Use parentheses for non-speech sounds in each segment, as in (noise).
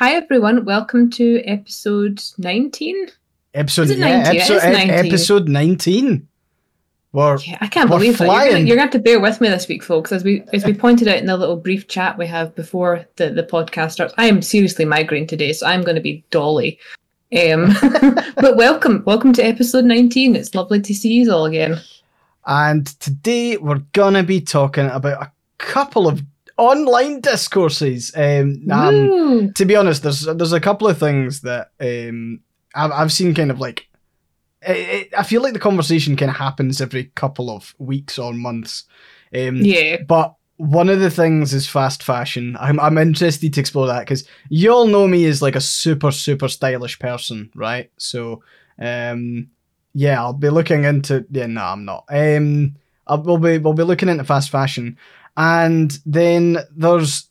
hi everyone. Welcome to episode 19. Episode, Is it yeah, 19? Episode, is e- 19. episode 19. We're, Yeah, I can't We're believe that. You're gonna, you're gonna have to bear with me this week, folks. As we as we pointed out in the little brief chat we have before the, the podcast starts, I am seriously migraine today, so I'm gonna be dolly. Um, (laughs) but welcome, welcome to episode 19. It's lovely to see you all again. and today we're going to be talking about a couple of online discourses. Um, um, to be honest, there's there's a couple of things that um, I've, I've seen kind of like. It, it, I feel like the conversation kind of happens every couple of weeks or months. Um, yeah, But one of the things is fast fashion. I'm I'm interested to explore that because you all know me as like a super super stylish person, right? So, um, yeah, I'll be looking into. Yeah, no, I'm not. Um, I'll, we'll be we'll be looking into fast fashion, and then there's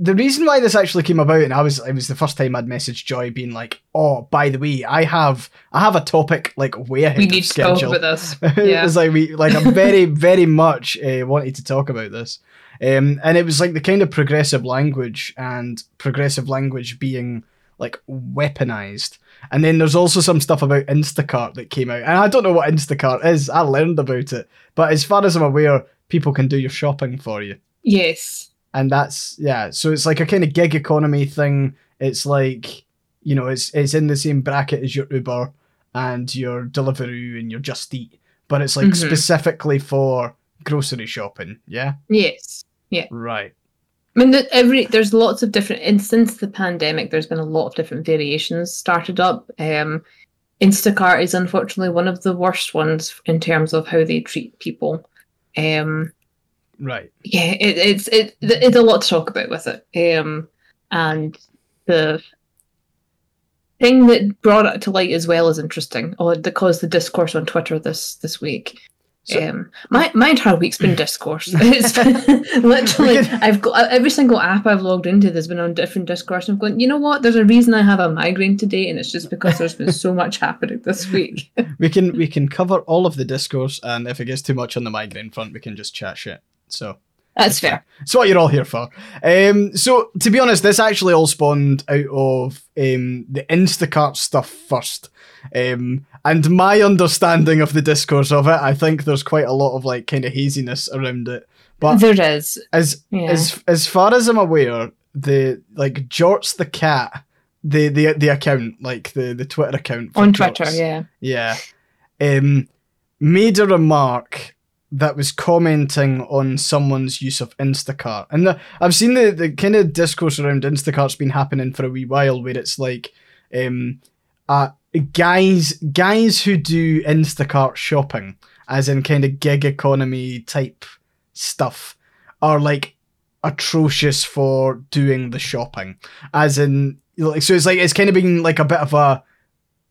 the reason why this actually came about, and I was it was the first time I'd messaged Joy, being like, "Oh, by the way, I have I have a topic like way ahead we of need to talk schedule." about this. (laughs) Yeah. it's like we like I'm very (laughs) very much uh, wanted to talk about this, um, and it was like the kind of progressive language and progressive language being like weaponized. And then there's also some stuff about Instacart that came out, and I don't know what Instacart is. I learned about it, but as far as I'm aware, people can do your shopping for you, Yes. and that's yeah. So it's like a kind of gig economy thing. It's like you know, it's it's in the same bracket as your Uber and your Deliveroo and your Just Eat, but it's like Mhm. specifically for grocery shopping. Yeah, Yes. Yeah. Right. I mean, every there's lots of different. And since the pandemic, there's been a lot of different variations started up. Um, Instacart is unfortunately one of the worst ones in terms of how they treat people. Um, Right. yeah, it, it's it, it's a lot to talk about with it. Um, and the thing that brought it to light as well is interesting, or that caused the discourse on Twitter this this week. So- um, my my entire week's been (laughs) discourse. It's been, (laughs) literally, I've got every single app I've logged into. There's been on different discourse. I'm going. You know what? There's a reason I have a migraine today, and it's just because there's been so much happening this week. (laughs) We can we can cover all of the discourse, and if it gets too much on the migraine front, we can just chat shit. So That's fair. It's what you're all here for. Um, so to be honest, this actually all spawned out of um, the Instacart stuff first. Um, and my understanding of the discourse of it, I think there's quite a lot of like kind of haziness around it. But There is. as Yeah. as as far as I'm aware, the like Jorts the cat, the the the account, like the the Twitter account on Twitter, yeah. yeah, um, made a remark that was commenting on someone's use of Instacart, and the, I've seen the the kind of discourse around Instacart's been happening for a wee while, where it's like, um, uh, guys guys who do Instacart shopping, as in kind of gig economy type stuff, are like atrocious for doing the shopping, as in like so it's like it's kind of been like a bit of a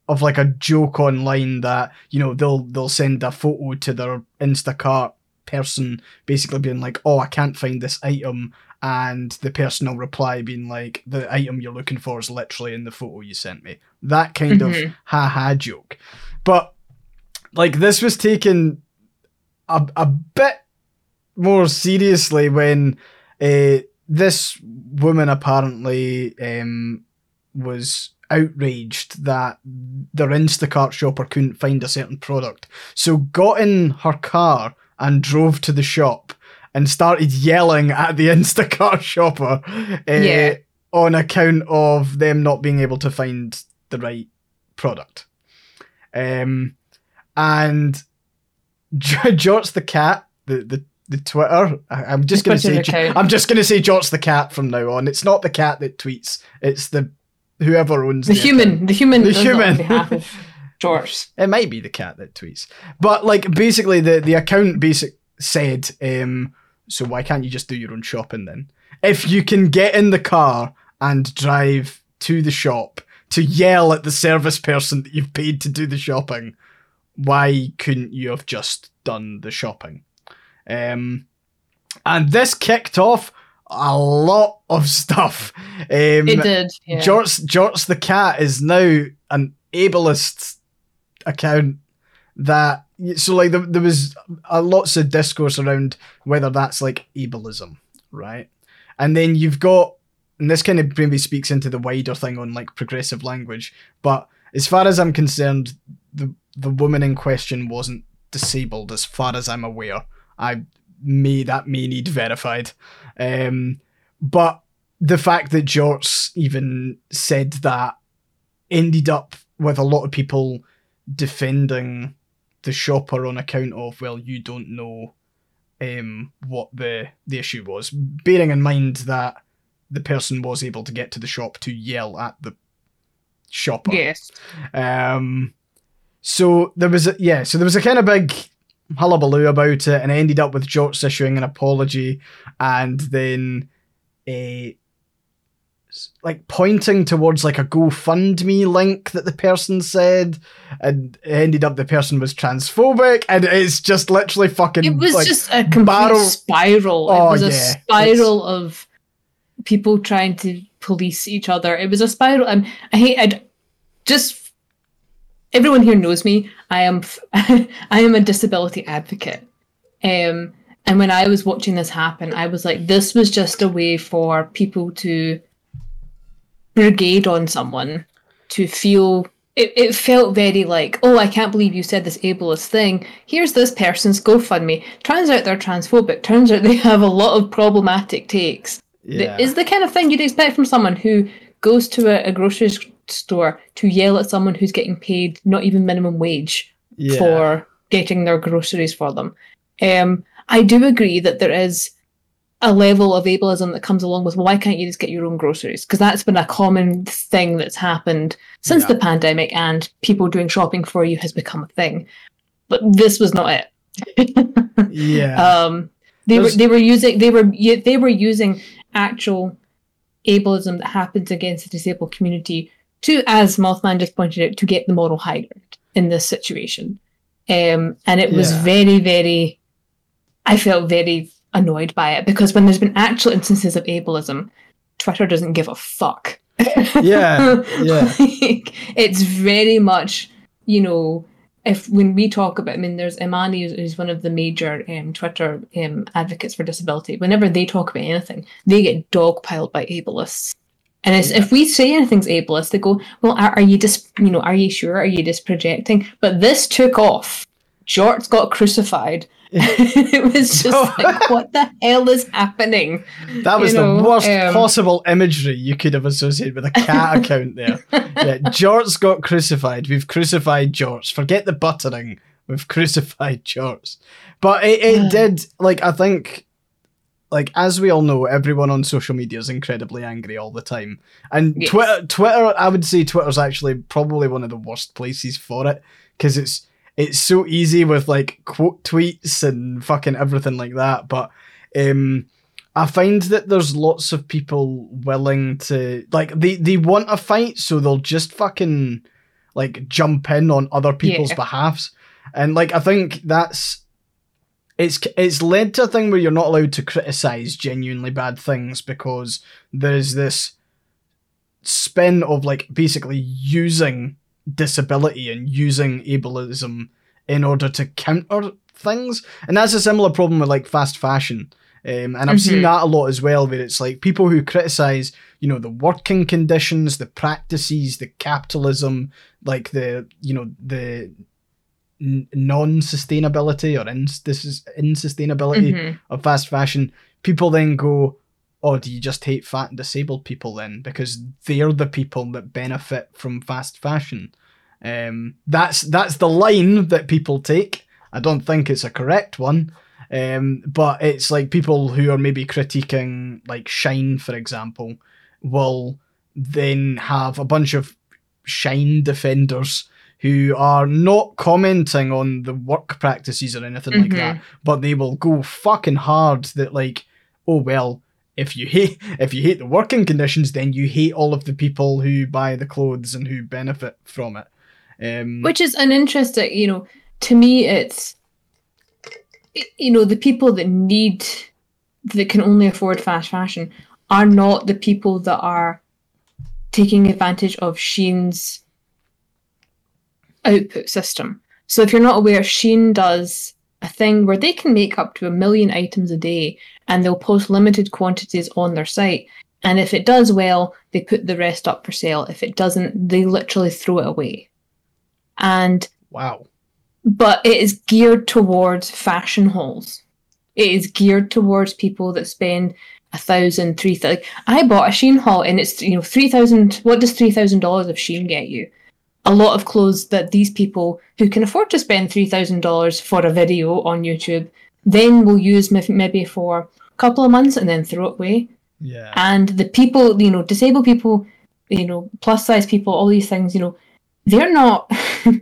of like a joke online that you know they'll they'll send a photo to their Instacart person basically being like oh I can't find this item and the person will reply being like the item you're looking for is literally in the photo you sent me that kind of Mhm. ha ha joke but like this was taken a, a bit more seriously when uh, this woman apparently um, was outraged that their Instacart shopper couldn't find a certain product. So got in her car and drove to the shop and started yelling at the (laughs) Instacart shopper uh, Yeah. on account of them not being able to find the right product. Um, and Jorts the cat, the the the Twitter. I, I'm just gonna say account. I'm just gonna say Jorts the cat from now on. It's not the cat that tweets. It's the whoever owns The the human, account. the human, The does it on human. Behalf of Jorts. It might be the cat that tweets, but like basically the the account basic said, um, so why can't you just do your own shopping then? If you can get in the car and drive to the shop to yell at the service person that you've paid to do the shopping, why couldn't you have just done the shopping? Um, and this kicked off a lot of (laughs) stuff. Um, It did. Yeah. Jorts, Jorts the cat is now an ableist account that so like there, there was a lots of discourse around whether that's like ableism, right? And then you've got and this kind of maybe speaks into the wider thing on like progressive language, but as far as I'm concerned, the the woman in question wasn't disabled, as far as I'm aware. I may that may need verified, um, but the fact that Jorts even said that ended up with a lot of people defending the shopper on account of well, you don't know um, what the the issue was, bearing in mind that the person was able to get to the shop to yell at the shopper. Yes. Um, so there was a yeah, so there was a kind of big hullabaloo about it, and it ended up with Jorts issuing an apology, and then a like pointing towards like a GoFundMe link that the person said, and it ended up the person was transphobic, and it's just literally fucking. It was like, just a complete barrel- spiral. Oh, it was a yeah, spiral of people trying to police each other. It was a spiral. And I hate. I just everyone here knows me. I am. f- (laughs) I am a disability advocate. Um, and when I was watching this happen, I was like, this was just a way for people to brigade on someone to feel it, it felt very like, oh, I can't believe you said this ableist thing. Here's this person's GoFundMe. Turns out they're transphobic. Turns out they have a lot of problematic takes. yeah. Is the kind of thing you'd expect from someone who goes to a, a grocery store to yell at someone who's getting paid not even minimum wage yeah. for getting their groceries for them. Um, I do agree that there is a level of ableism that comes along with well, why can't you just get your own groceries? Because that's been a common thing that's happened since Yeah. the pandemic, and people doing shopping for you has become a thing. But this was not it. yeah. (laughs) um, they were they were using they were they were using actual ableism that happens against the disabled community to, as Mothman just pointed out, to get the moral high ground in this situation. Um, and it was Yeah. very, very. I felt very annoyed by it because when there's been actual instances of ableism, Twitter doesn't give a fuck. Yeah, (laughs) yeah. like, it's very much, you know, if when we talk about, I mean, there's Imani who's, one of the major um, Twitter um, advocates for disability. Whenever they talk about anything, they get dogpiled by ableists. And it's, if we say anything's ableist, they go, "Well, are, are you just, you know, are you sure? Are you just projecting?" But this took off. Jorts got crucified. (laughs) it was just like, what the hell is happening? That was you know, the worst um, possible imagery you could have associated with a cat (laughs) account there. Yeah, Jorts got crucified. We've crucified Jorts. Forget the buttering. We've (laughs) crucified Jorts. But it, it did, like, I think, like, as we all know, everyone on social media is incredibly angry all the time. And Yes. Twitter, Twitter, I would say Twitter's actually probably one of the worst places for it because it's it's so easy with like quote tweets and fucking everything like that. But um, I find that there's lots of people willing to like they they want a fight, so they'll just fucking like jump in on other people's Yeah. behalfs, and like I think that's it's it's led to a thing where you're not allowed to criticize genuinely bad things because there's this spin of like basically using disability and using ableism in order to counter things and that's a similar problem with like fast fashion um, and i've seen Mhm. that a lot as well where it's like people who criticize you know the working conditions the practices the capitalism like the you know the n- non-sustainability or ins- this is insustainability Mhm. of fast fashion, people then go, "Oh, do you just hate fat and disabled people then because they're the people that benefit from fast fashion?" Um, that's that's the line that people take. I don't think it's a correct one, um, but it's like people who are maybe critiquing like Shein, for example, will then have a bunch of Shein defenders who are not commenting on the work practices or anything like Mhm. that, but they will go fucking hard that like, oh well, if you hate (laughs) if you hate the working conditions, then you hate all of the people who buy the clothes and who benefit from it. Um, Which is an interesting, you know, to me, it's, you know, the people that need, that can only afford fast fashion are not the people that are taking advantage of Shein's output system. So if you're not aware, Sheen does a thing where they can make up to a million items a day and they'll post limited quantities on their site. And if it does well, they put the rest up for sale. If it doesn't, they literally throw it away. And wow. But it is geared towards fashion hauls. It is geared towards people that spend a thousand, three thousand. I bought a Shein haul and it's you know three thousand. What does three thousand dollars of Shein get you? A lot of clothes that these people who can afford to spend three thousand dollars for a video on YouTube then will use maybe for a couple of months and then throw it away. Yeah. And the people, you know, disabled people, you know, plus size people, all these things, you know, they're not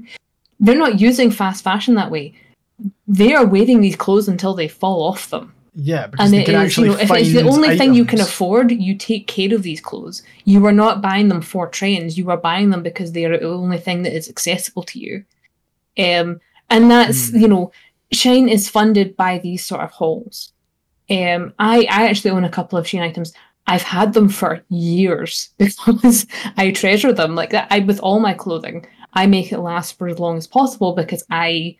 (laughs) they're not using fast fashion that way. They are wearing these clothes until they fall off them. Yeah, because and they can is, actually you know, if it's the only items. thing you can afford, you take care of these clothes. You are not buying them for trends. You are buying them because they are the only thing that is accessible to you. Um, and that's mm. you know, Shein is funded by these sort of hauls. Um, I I actually own a couple of Shein items. I've had them for years (laughs) because I treasure them. Like that, I with all my clothing, I make it last for as long as possible because I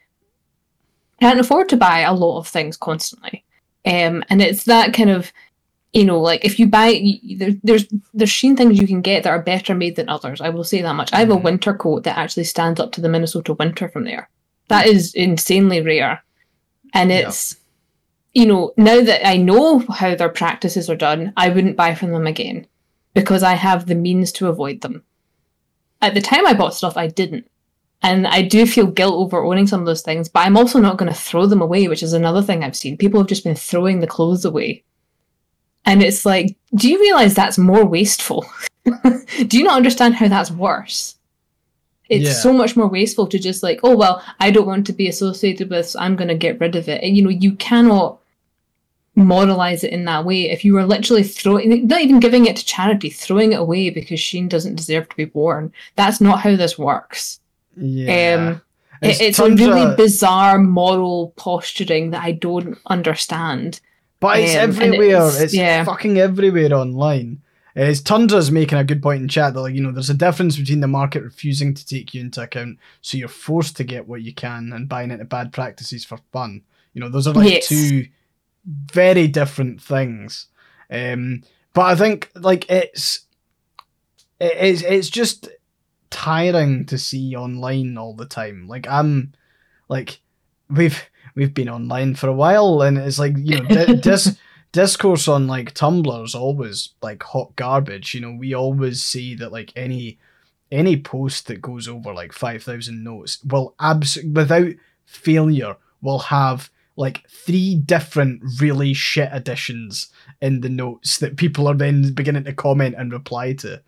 can't afford to buy a lot of things constantly. Um, and it's that kind of, you know, like if you buy, there, there's there's Shein things you can get that are better made than others. I will say that much. I have a mm-hmm. winter coat that actually stands up to the Minnesota winter from there. That is insanely rare, and it's. Yeah you know, now that I know how their practices are done, I wouldn't buy from them again because I have the means to avoid them. At the time I bought stuff, I didn't. And I do feel guilt over owning some of those things, but I'm also not going to throw them away, which is another thing I've seen. People have just been throwing the clothes away. And it's like, do you realize that's more wasteful? (laughs) do you not understand how that's worse? It's yeah. so much more wasteful to just like, oh, well, I don't want to be associated with, so I'm going to get rid of it. And, you know, you cannot moralize it in that way. If you were literally throwing, not even giving it to charity, throwing it away because Shein doesn't deserve to be born, that's not how this works. Yeah. Um, it's, it's a really of... bizarre moral posturing that I don't understand. But it's um, everywhere. It's, it's yeah. fucking everywhere online. It's Tundra's making a good point in chat that like, you know there's a difference between the market refusing to take you into account, so you're forced to get what you can, and buying into bad practices for fun. You know those are like yes. two very different things. Um, but I think like it's it's it's just tiring to see online all the time. Like I'm like we've we've been online for a while and it's like you know (laughs) dis- discourse on like Tumblr is always like hot garbage. You know, we always see that like any any post that goes over like 5000 notes will abs without failure will have like three different really shit additions in the notes that people are then beginning to comment and reply to.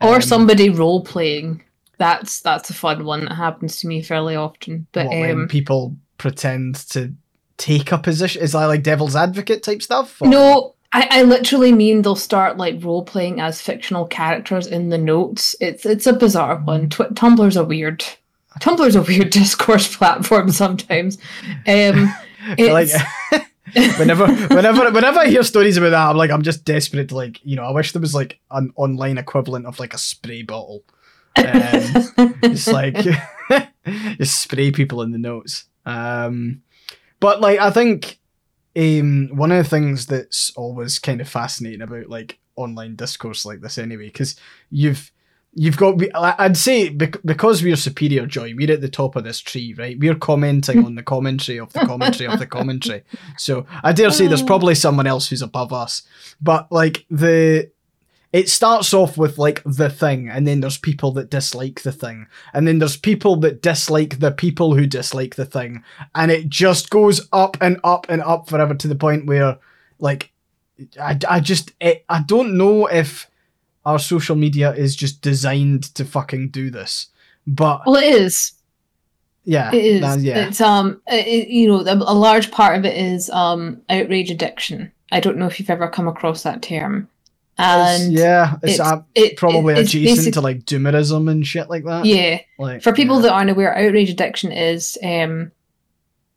Or um, somebody role playing. That's that's a fun one that happens to me fairly often. But what, um, people pretend to take a position is that like devil's advocate type stuff? Or? No, I, I literally mean they'll start like role playing as fictional characters in the notes. It's it's a bizarre one. Tw- Tumblr's a weird Tumblr's a weird (laughs) discourse platform sometimes. Um, (laughs) like (laughs) whenever whenever whenever I hear stories about that, I'm like I'm just desperate to like you know I wish there was like an online equivalent of like a spray bottle. Um, (laughs) just like (laughs) just spray people in the notes. Um, but like I think um, one of the things that's always kind of fascinating about like online discourse like this anyway, because you've you've got i'd say because we're superior joy we're at the top of this tree right? We're commenting on the commentary of the commentary of the commentary. (laughs) So i dare say there's probably someone else who's above us. But like the it starts off with like the thing and then there's people that dislike the thing and then there's people that dislike the people who dislike the thing and it just goes up and up and up forever to the point where like i, I just it, i don't know if our social media is just designed to fucking do this. But well, it is. Yeah, it is. yeah, it's um, it, you know, a large part of it is um outrage addiction. I don't know if you've ever come across that term. And it's, yeah, it's, it's it, probably it's adjacent to like doomerism and shit like that. Yeah, like for people yeah. that aren't aware, outrage addiction is um,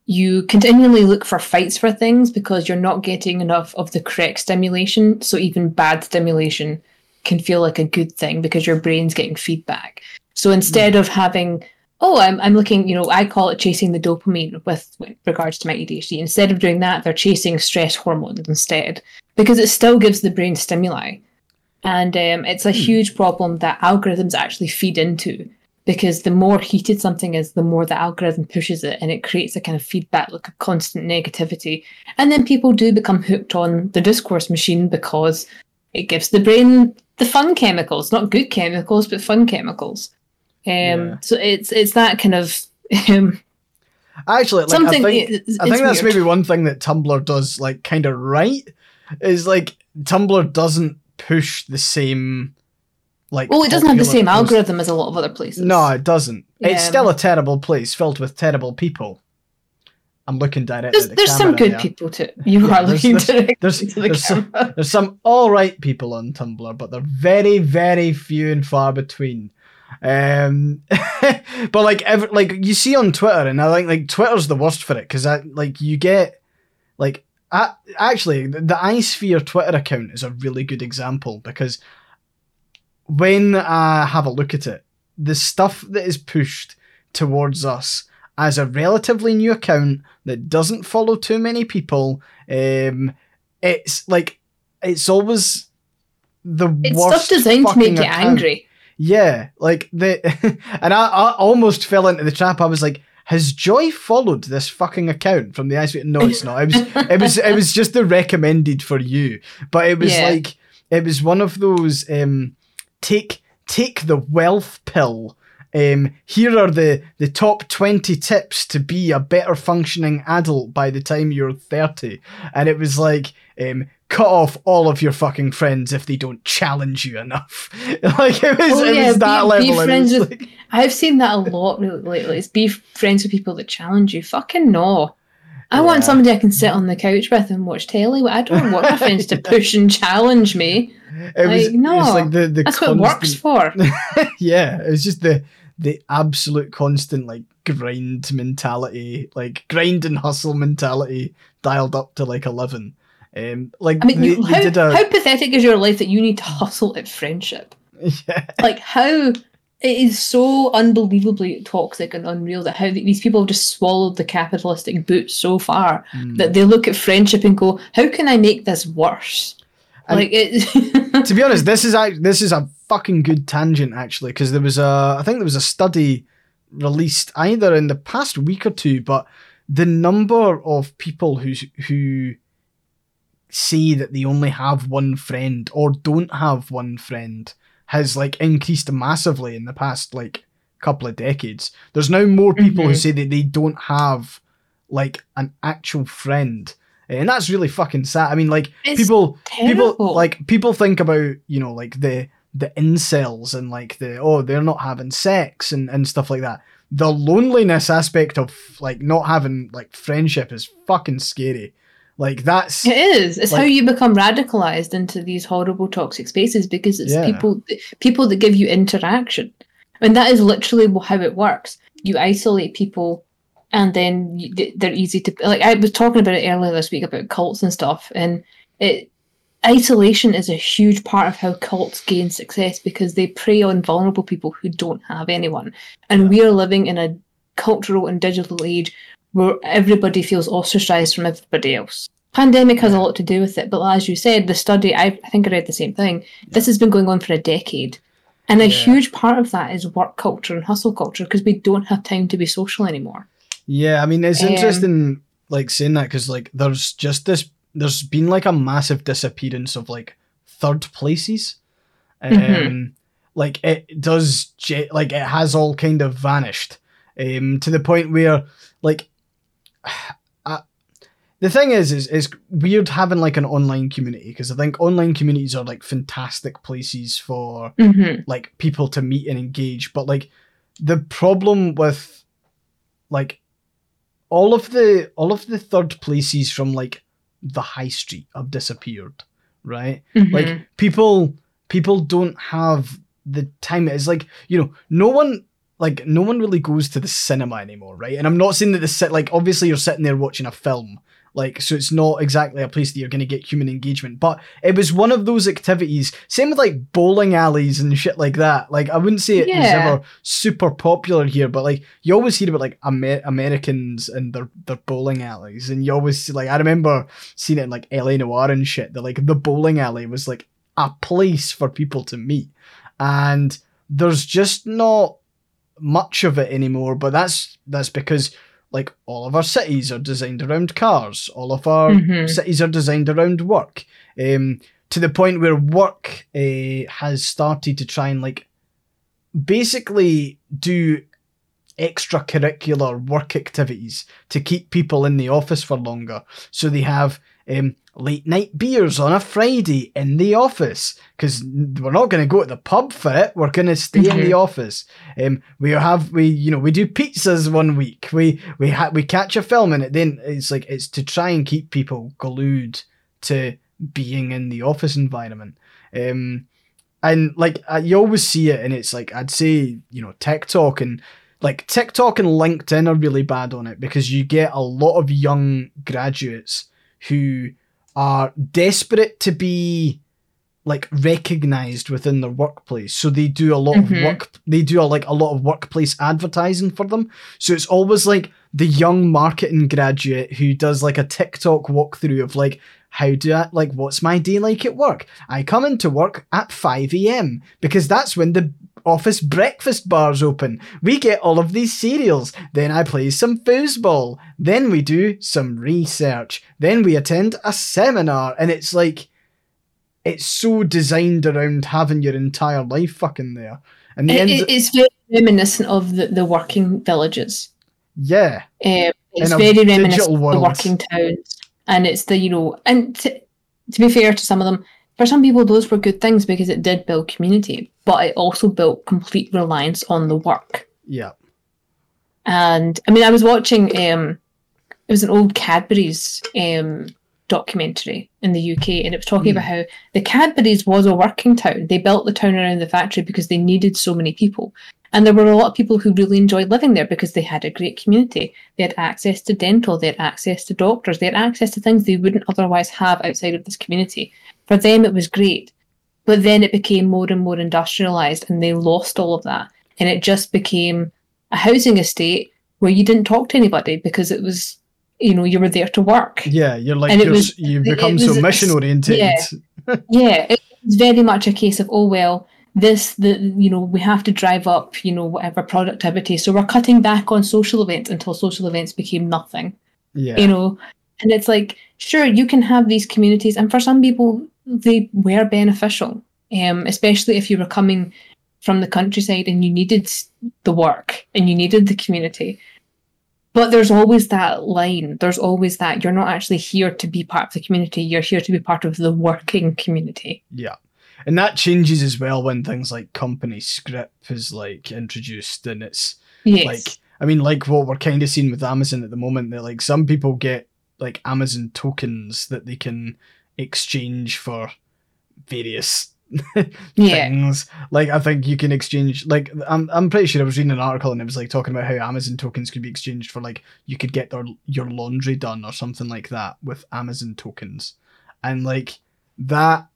you continually look for fights for things because you're not getting enough of the correct stimulation. So even bad stimulation can feel like a good thing because your brain's getting feedback. So instead mm. of having, oh, I'm, I'm looking, you know, I call it chasing the dopamine with, with regards to my ADHD. Instead of doing that, they're chasing stress hormones instead because it still gives the brain stimuli. And um, it's a huge problem that algorithms actually feed into because the more heated something is, the more the algorithm pushes it and it creates a kind of feedback loop of constant negativity. And then people do become hooked on the discourse machine because it gives the brain the fun chemicals, not good chemicals, but fun chemicals. Um, Yeah. So it's it's that kind of um, Actually, like, something. I think, it's- I think that's weird. maybe one thing that Tumblr does like kind of right is like Tumblr doesn't push the same like Well, it doesn't have the same post- algorithm as a lot of other places. No, it doesn't. It's still a terrible place filled with terrible people. I'm looking directly There's, at the there's some good there. people too. You Yeah, are looking there's- directly there's- to the there's some- There's some all right people on Tumblr, but they're very, very few and far between. Um, (laughs) but like, ever, like you see on Twitter, and I think like Twitter's the worst for it because like you get like a actually the, the iSphere Twitter account is a really good example because when I have a look at it, the stuff that is pushed towards us as a relatively new account that doesn't follow too many people, um, it's like it's always the It's worst stuff designed to make you account. angry. Yeah, like the (laughs) and I, I almost fell into the trap. I was like, has Joy followed this fucking account from the ice? No, it's not. It was it was it was just the recommended for you. But it was Yeah. like it was one of those um take take the wealth pill. Um, here are the, the top 20 tips to be a better functioning adult by the time you're 30. And it was like, um, cut off all of your fucking friends if they don't challenge you enough. (laughs) like, it was, Oh, it yeah, was that be- level. be friends was with- like- (laughs) I've seen that a lot really lately. It's be friends with people that challenge you. Fucking no. I want somebody I can sit on the couch with and watch telly. I don't want my friends to (laughs) push and challenge me. it was, like, no, it was like the, the That's what it works for. yeah, it was just the the absolute constant like grind mentality, like grind and hustle mentality dialed up to like eleven. Um, like I mean, they, you, how, did a how pathetic is your life that you need to (laughs) hustle at friendship? yeah, Like, how it is so unbelievably toxic and unreal that how these people have just swallowed the capitalistic boot so far Mm. that they look at friendship and go, "How can I make this worse?" And- like it. to be (laughs) honest, this is this is a fucking good tangent actually because there was a I think there was a study released either in the past week or two, but the number of people who who say that they only have one friend or don't have one friend has like increased massively in the past like couple of decades. There's now more people who Mhm. say that they don't have like an actual friend. And that's really fucking sad. I mean, like It's people terrible. people like people think about you know like the the incels and like the oh they're not having sex and and stuff like that the loneliness aspect of like not having like friendship is fucking scary like that's It is. It's how you become radicalized into these horrible toxic spaces because it's Yeah. people people that give you interaction, and that is literally how it works. You isolate people, and then you, they're easy to like. I was talking about it earlier this week about cults and stuff, and it isolation is a huge part of how cults gain success because they prey on vulnerable people who don't have anyone, and we are living in a cultural and digital age where everybody feels ostracized from everybody else. Pandemic has a lot to do with it, but as you said, the study, I, I think I read the same thing. This has been going on for a decade. And a Yeah. huge part of that is work culture and hustle culture because we don't have time to be social anymore. yeah i mean it's Um, interesting like saying that because like there's just this there's been like a massive disappearance of like third places um Mhm. like it does like it has all kind of vanished um to the point where like (sighs) I, the thing is is is weird having like an online community because i think online communities are like fantastic places for Mm-hmm. like people to meet and engage but like the problem with like all of the all of the third places from like the high street have disappeared right Mm-hmm. like people people don't have the time it's like you know no one like no one really goes to the cinema anymore right and i'm not saying that the sit like obviously you're sitting there watching a film like so it's not exactly a place that you're going to get human engagement but it was one of those activities same with like bowling alleys and shit like that like i wouldn't say it was ever super popular here but like you always hear about like Amer- americans and their their bowling alleys and you always see like i remember seeing it in like L.A. Noire and shit that like the bowling alley was like a place for people to meet. And there's just not much of it anymore, but that's that's because like all of our cities are designed around cars, all of our Mhm. cities are designed around work. Um, to the point where work uh, has started to try and like basically do extracurricular work activities to keep people in the office for longer. So they have um, late night beers on a Friday in the office because we're not going to go to the pub for it. We're going to stay in the office. Um, we have we you know we do pizzas one week. We we ha- we catch a film and it then it's like it's to try and keep people glued to being in the office environment. Um, and like you always see it, and it's like I'd say you know TikTok and like TikTok and LinkedIn are really bad on it because you get a lot of young graduates who are desperate to be like recognized within their workplace. So they do a lot Mhm. of work they do a, like a lot of workplace advertising for them. So it's always like the young marketing graduate who does like a tiktok walkthrough of like how do I like what's my day like at work? I come into work at 5am because that's when the office breakfast bars open. We get all of these cereals. Then i play some foosball. Then we do some research. Then we attend a seminar. And it's like it's so designed around having your entire life fucking there. And the It- end it's very reminiscent of the, the working villages. yeah. Um, it's very reminiscent of the working towns, and it's the you know, and to, to be fair to some of them, for some people those were good things because it did build community, but it also built complete reliance on the work. yeah And I mean, I was watching um, it was an old Cadbury's um documentary in the UK, and it was talking Hmm. about how the Cadbury's was a working town. They built the town around the factory because they needed so many people. And there were a lot of people who really enjoyed living there because they had a great community. They had access to dental, they had access to doctors, they had access to things they wouldn't otherwise have outside of this community. For them, it was great. But then it became more and more industrialized and they lost all of that. And it just became a housing estate where you didn't talk to anybody because it was, you know, you were there to work. yeah you're like you're, was- you become was- so mission oriented yeah. (laughs) yeah, it was very much a case of, oh, well, this, the, you know, we have to drive up, you know, whatever productivity. So we're cutting back on social events until social events became nothing. yeah you know and it's like sure you can have these communities and for some people they were beneficial um especially if you were coming from the countryside and you needed the work and you needed the community. But there's always that line. There's always that you're not actually here to be part of the community. You're here to be part of the working community. Yeah. And that changes as well when things like company scrip is like introduced and it's yes. like I mean like what we're kind of seeing with Amazon at the moment that like some people get like Amazon tokens that they can exchange for various (laughs) yeah things. Like I think you can exchange like I'm I'm pretty sure I was reading an article and it was like talking about how Amazon tokens could be exchanged for like you could get their your laundry done or something like that with Amazon tokens. And like that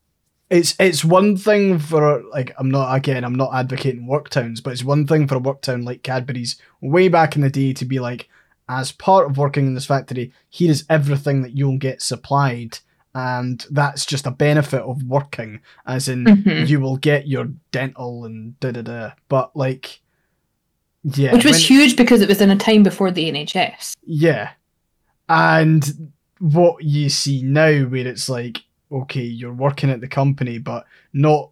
it's it's one thing for like I'm not again I'm not advocating work towns, but it's one thing for a work town like Cadbury's way back in the day to be like as part of working in this factory, here is everything that you'll get supplied and that's just a benefit of working as in Mhm. you will get your dental and da da da. But like, yeah, which was when- huge because it was in a time before the nhs yeah, and what you see now, where it's like, okay, you're working at the company, but not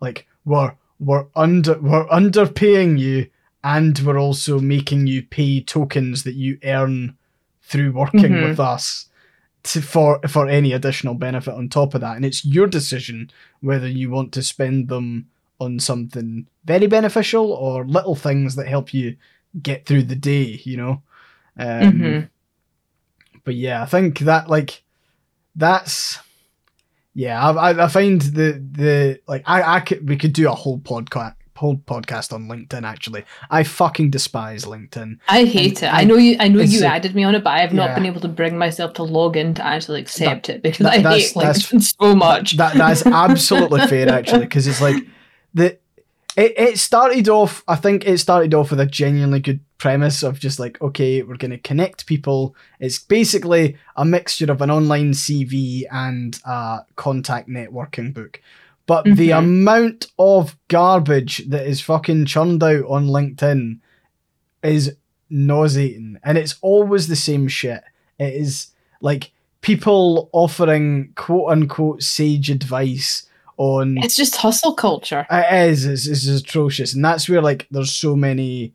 like we're we're under we're underpaying you, and we're also making you pay tokens that you earn through working Mhm. with us. To, for for any additional benefit on top of that, and it's your decision whether you want to spend them on something very beneficial or little things that help you get through the day. You know, um, Mhm. but yeah, I think that like that's yeah. I I, I find the the like I I could we could do a whole podcast whole podcast on LinkedIn. Actually, I fucking despise LinkedIn. I hate And it. I, know you. I know you a- added me on it, but I've not Yeah. been able to bring myself to log in to actually accept it because that- I hate LinkedIn (laughs) so much. That that's absolutely fair actually, because it's like the it, it started off. I think it started off with a genuinely good premise of just like okay, we're gonna connect people. It's basically a mixture of an online CV and a contact networking book. But the Mhm. amount of garbage that is fucking churned out on LinkedIn is nauseating. And it's always the same shit. It is like people offering quote unquote sage advice on It's just hustle culture. it is. It's, it's atrocious, and that's where like there's so many.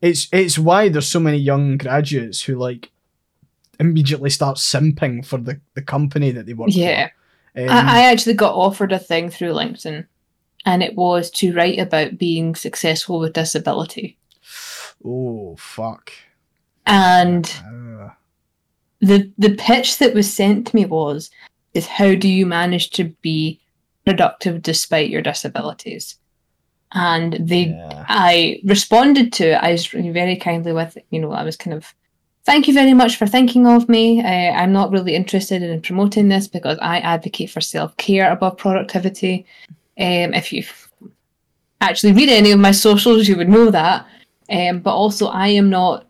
It's it's why there's so many young graduates who like immediately start simping for the the company that they work Yeah. for. Um, I, I actually got offered a thing through LinkedIn, and it was to write about being successful with disability. oh fuck. And Uh, the the pitch that was sent to me was is how do you manage to be productive despite your disabilities? And they yeah. I responded to it. I was very kindly with, you know, I was kind of, thank you very much for thinking of me. Uh, I'm not really interested in promoting this because I advocate for self care above productivity. Um, if you actually read any of my socials, you would know that. Um, but also, I am not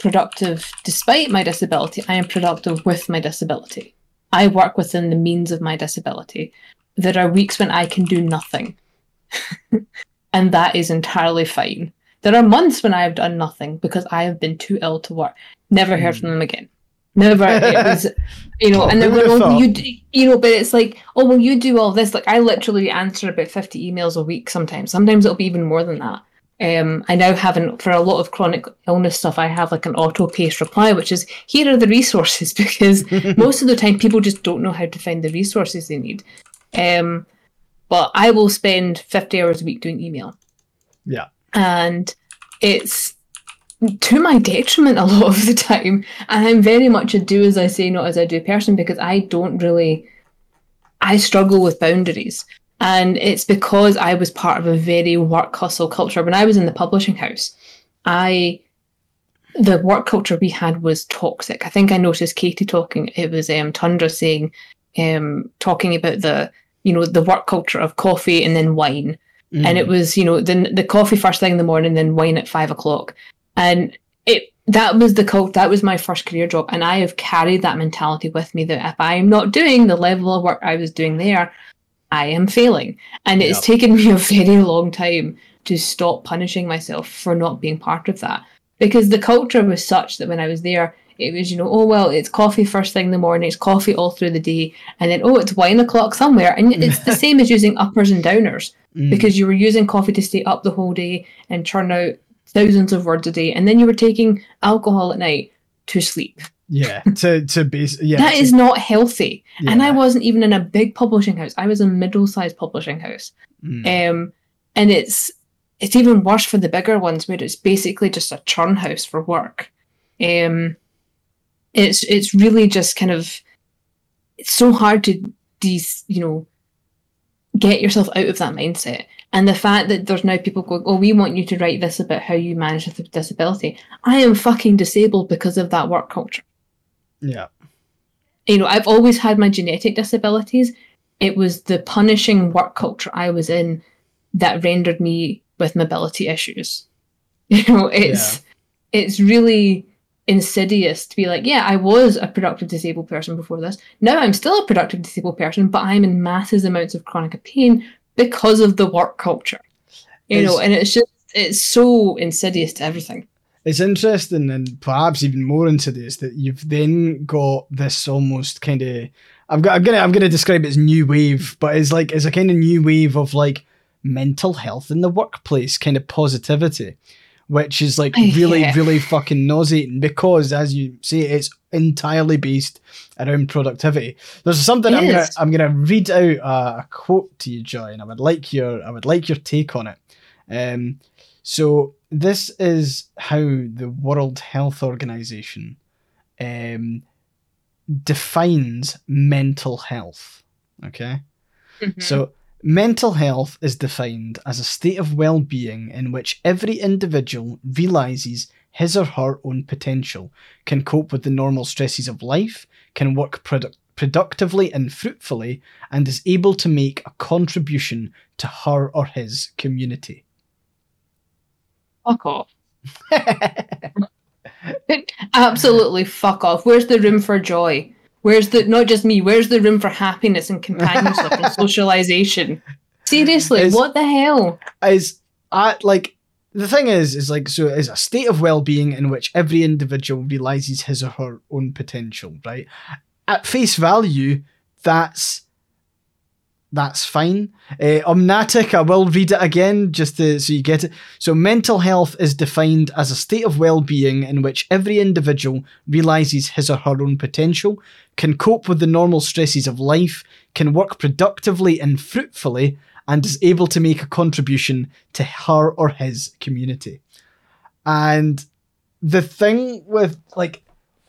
productive despite my disability. I am productive with my disability. I work within the means of my disability. There are weeks when I can do nothing (laughs) and that is entirely fine. There are months when I have done nothing because I have been too ill to work. Never heard from them again. Never. It (laughs) was, you know, Oh, and then well, you, d- you know, but it's like, oh well, you do all this. Like I literally answer about fifty emails a week. Sometimes, sometimes it'll be even more than that. Um, I now have an for a lot of chronic illness stuff. I have like an auto paced reply, which is here are the resources (laughs) because (laughs) most of the time people just don't know how to find the resources they need. Um, but I will spend 50 hours a week doing email. Yeah. And it's to my detriment a (laughs) lot of the time. And I'm very much a do as I say, not as I do person because I don't really, I struggle with boundaries. And it's because I was part of a very work hustle culture. When I was in the publishing house, I, the work culture we had was toxic. I think I noticed Katie talking, it was um, Tundra saying, um, talking about the, you know, the work culture of coffee and then wine and it mm. was you know the the coffee first thing in the morning, then wine at five o'clock, and it that was the cult. That was my first career job, and I have carried that mentality with me that if I am not doing the level of work I was doing there, I am failing, and it's Yep. taken (laughs) me a very long time to stop punishing myself for not being part of that because the culture was such that when I was there. It was, you know, oh well, it's coffee first thing in the morning, it's coffee all through the day, and then oh, it's wine o'clock somewhere, and it's the (laughs) same as using uppers and downers Mm. because you were using coffee to stay up the whole day and churn out thousands of words a day, and then you were taking alcohol at night to sleep. yeah, to to base yeah. that to- is not healthy. And I wasn't even in a big publishing house. I was a middle-sized publishing house. Mm. Um, and it's it's even worse for the bigger ones where it's basically just a churn house for work. Um, it's it's really just kind of it's so hard to these you know get yourself out of that mindset. And the fact that there's now people going, oh, we want you to write this about how you manage with disability. I am fucking disabled because of that work culture yeah. you know, I've always had my genetic disabilities. It was the punishing work culture I was in that rendered me with mobility issues. (laughs) You know, it's it's really insidious to be like, yeah, I was a productive disabled person before this. Now I'm still a productive disabled person, but I'm in massive amounts of chronic pain because of the work culture. You know, and it's just it's so insidious to everything. It's interesting and perhaps even more insidious that you've then got this almost kind of I've got I'm gonna I'm gonna describe it as new wave, but it's like it's a kind of new wave of like mental health in the workplace kind of positivity, which is like really (laughs) Yeah. really fucking nauseating because as you say it's entirely based around productivity. There's something It I'm gonna. I'm gonna read out a, a quote to you, Joy, and I would like your I would like your take on it. Um, so this is how the World Health Organization um, defines mental health. Okay, so mental health is defined as a state of well-being in which every individual realizes his or her own potential, can cope with the normal stresses of life, can work produ- productively and fruitfully, and is able to make a contribution to her or his community. fuck off. (laughs) (laughs) Absolutely fuck off. Where's the room for joy? Where's the not just me? Where's the room for happiness and companionship and (laughs) socialization? Seriously, Is- what the hell? is I like the thing is is like so is a state of well-being in which every individual realizes his or her own potential right at face value that's that's fine uh, omnatic i will read it again just to, so you get it so mental health is defined as a state of well-being in which every individual realizes his or her own potential can cope with the normal stresses of life can work productively and fruitfully and is able to make a contribution to her or his community. And the thing with like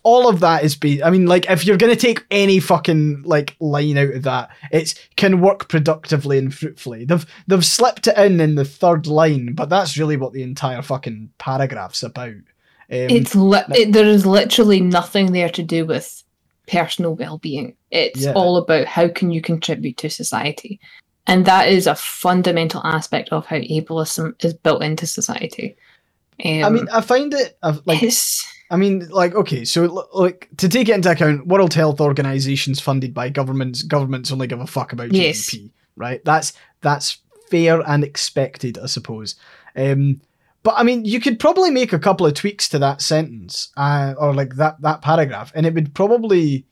all of that is be I mean like if you're going to take any fucking like line out of that it's can work productively and fruitfully. They've they've slipped it in in the third line but that's really what the entire fucking paragraph's about. Um, It's li- it, there is literally nothing there to do with personal well-being. It's Yeah. all about how can you contribute to society, and that is a fundamental aspect of how ableism is built into society. Um, I mean I find it uh, like it's I mean, like, okay, so like to take it into account, World Health Organization's funded by governments. Governments only give a fuck about Yes. GDP, right? That's that's fair and expected, I suppose. Um, but I mean, you could probably make a couple of tweaks to that sentence, uh, or like that that paragraph, and it would probably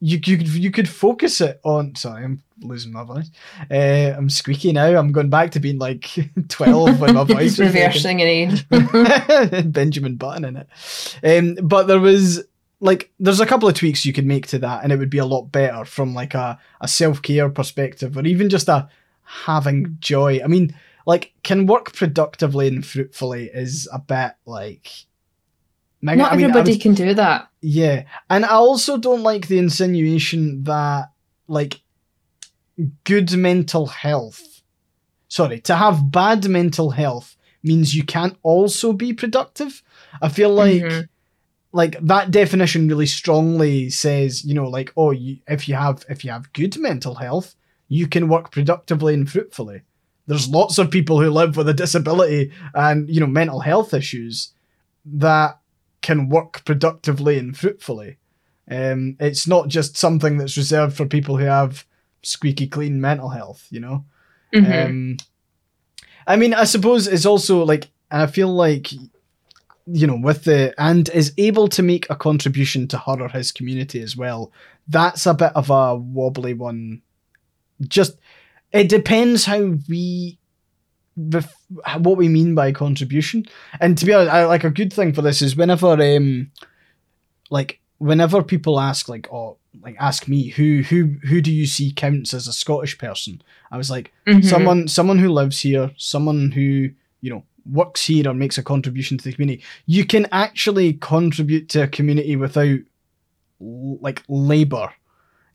you you could you could focus it on. Sorry, I'm losing my voice. Uh, I'm squeaky now. I'm going back to being like (laughs) twelve when my (laughs) voice was making- reversing an age. (laughs) Benjamin Button in it. Um, but there was like there's a couple of tweaks you could make to that, and it would be a lot better from like a, a self care perspective, or even just a having joy. I mean, like can work productively and fruitfully is a bit like. I Not mean, everybody was- can do that. yeah, and I also don't like the insinuation that like good mental health. Sorry, to have bad mental health means you can't also be productive. I feel like Mhm. like that definition really strongly says, you know, like oh, you, if you have if you have good mental health, you can work productively and fruitfully. There's lots of people who live with a disability and you know mental health issues that can work productively and fruitfully. Um, it's not just something that's reserved for people who have squeaky clean mental health, you know. Mhm. Um, I mean, I suppose it's also like, and I feel like, you know, with the and is able to make a contribution to her or his community as well. That's a bit of a wobbly one. Just it depends how we, what we mean by contribution. And to be honest, I, like a good thing for this is whenever, um, like whenever people ask, like, oh, like ask me who who who do you see counts as a Scottish person? I was like Mhm. someone someone who lives here, someone who you know works here or makes a contribution to the community. You can actually contribute to a community without like labor.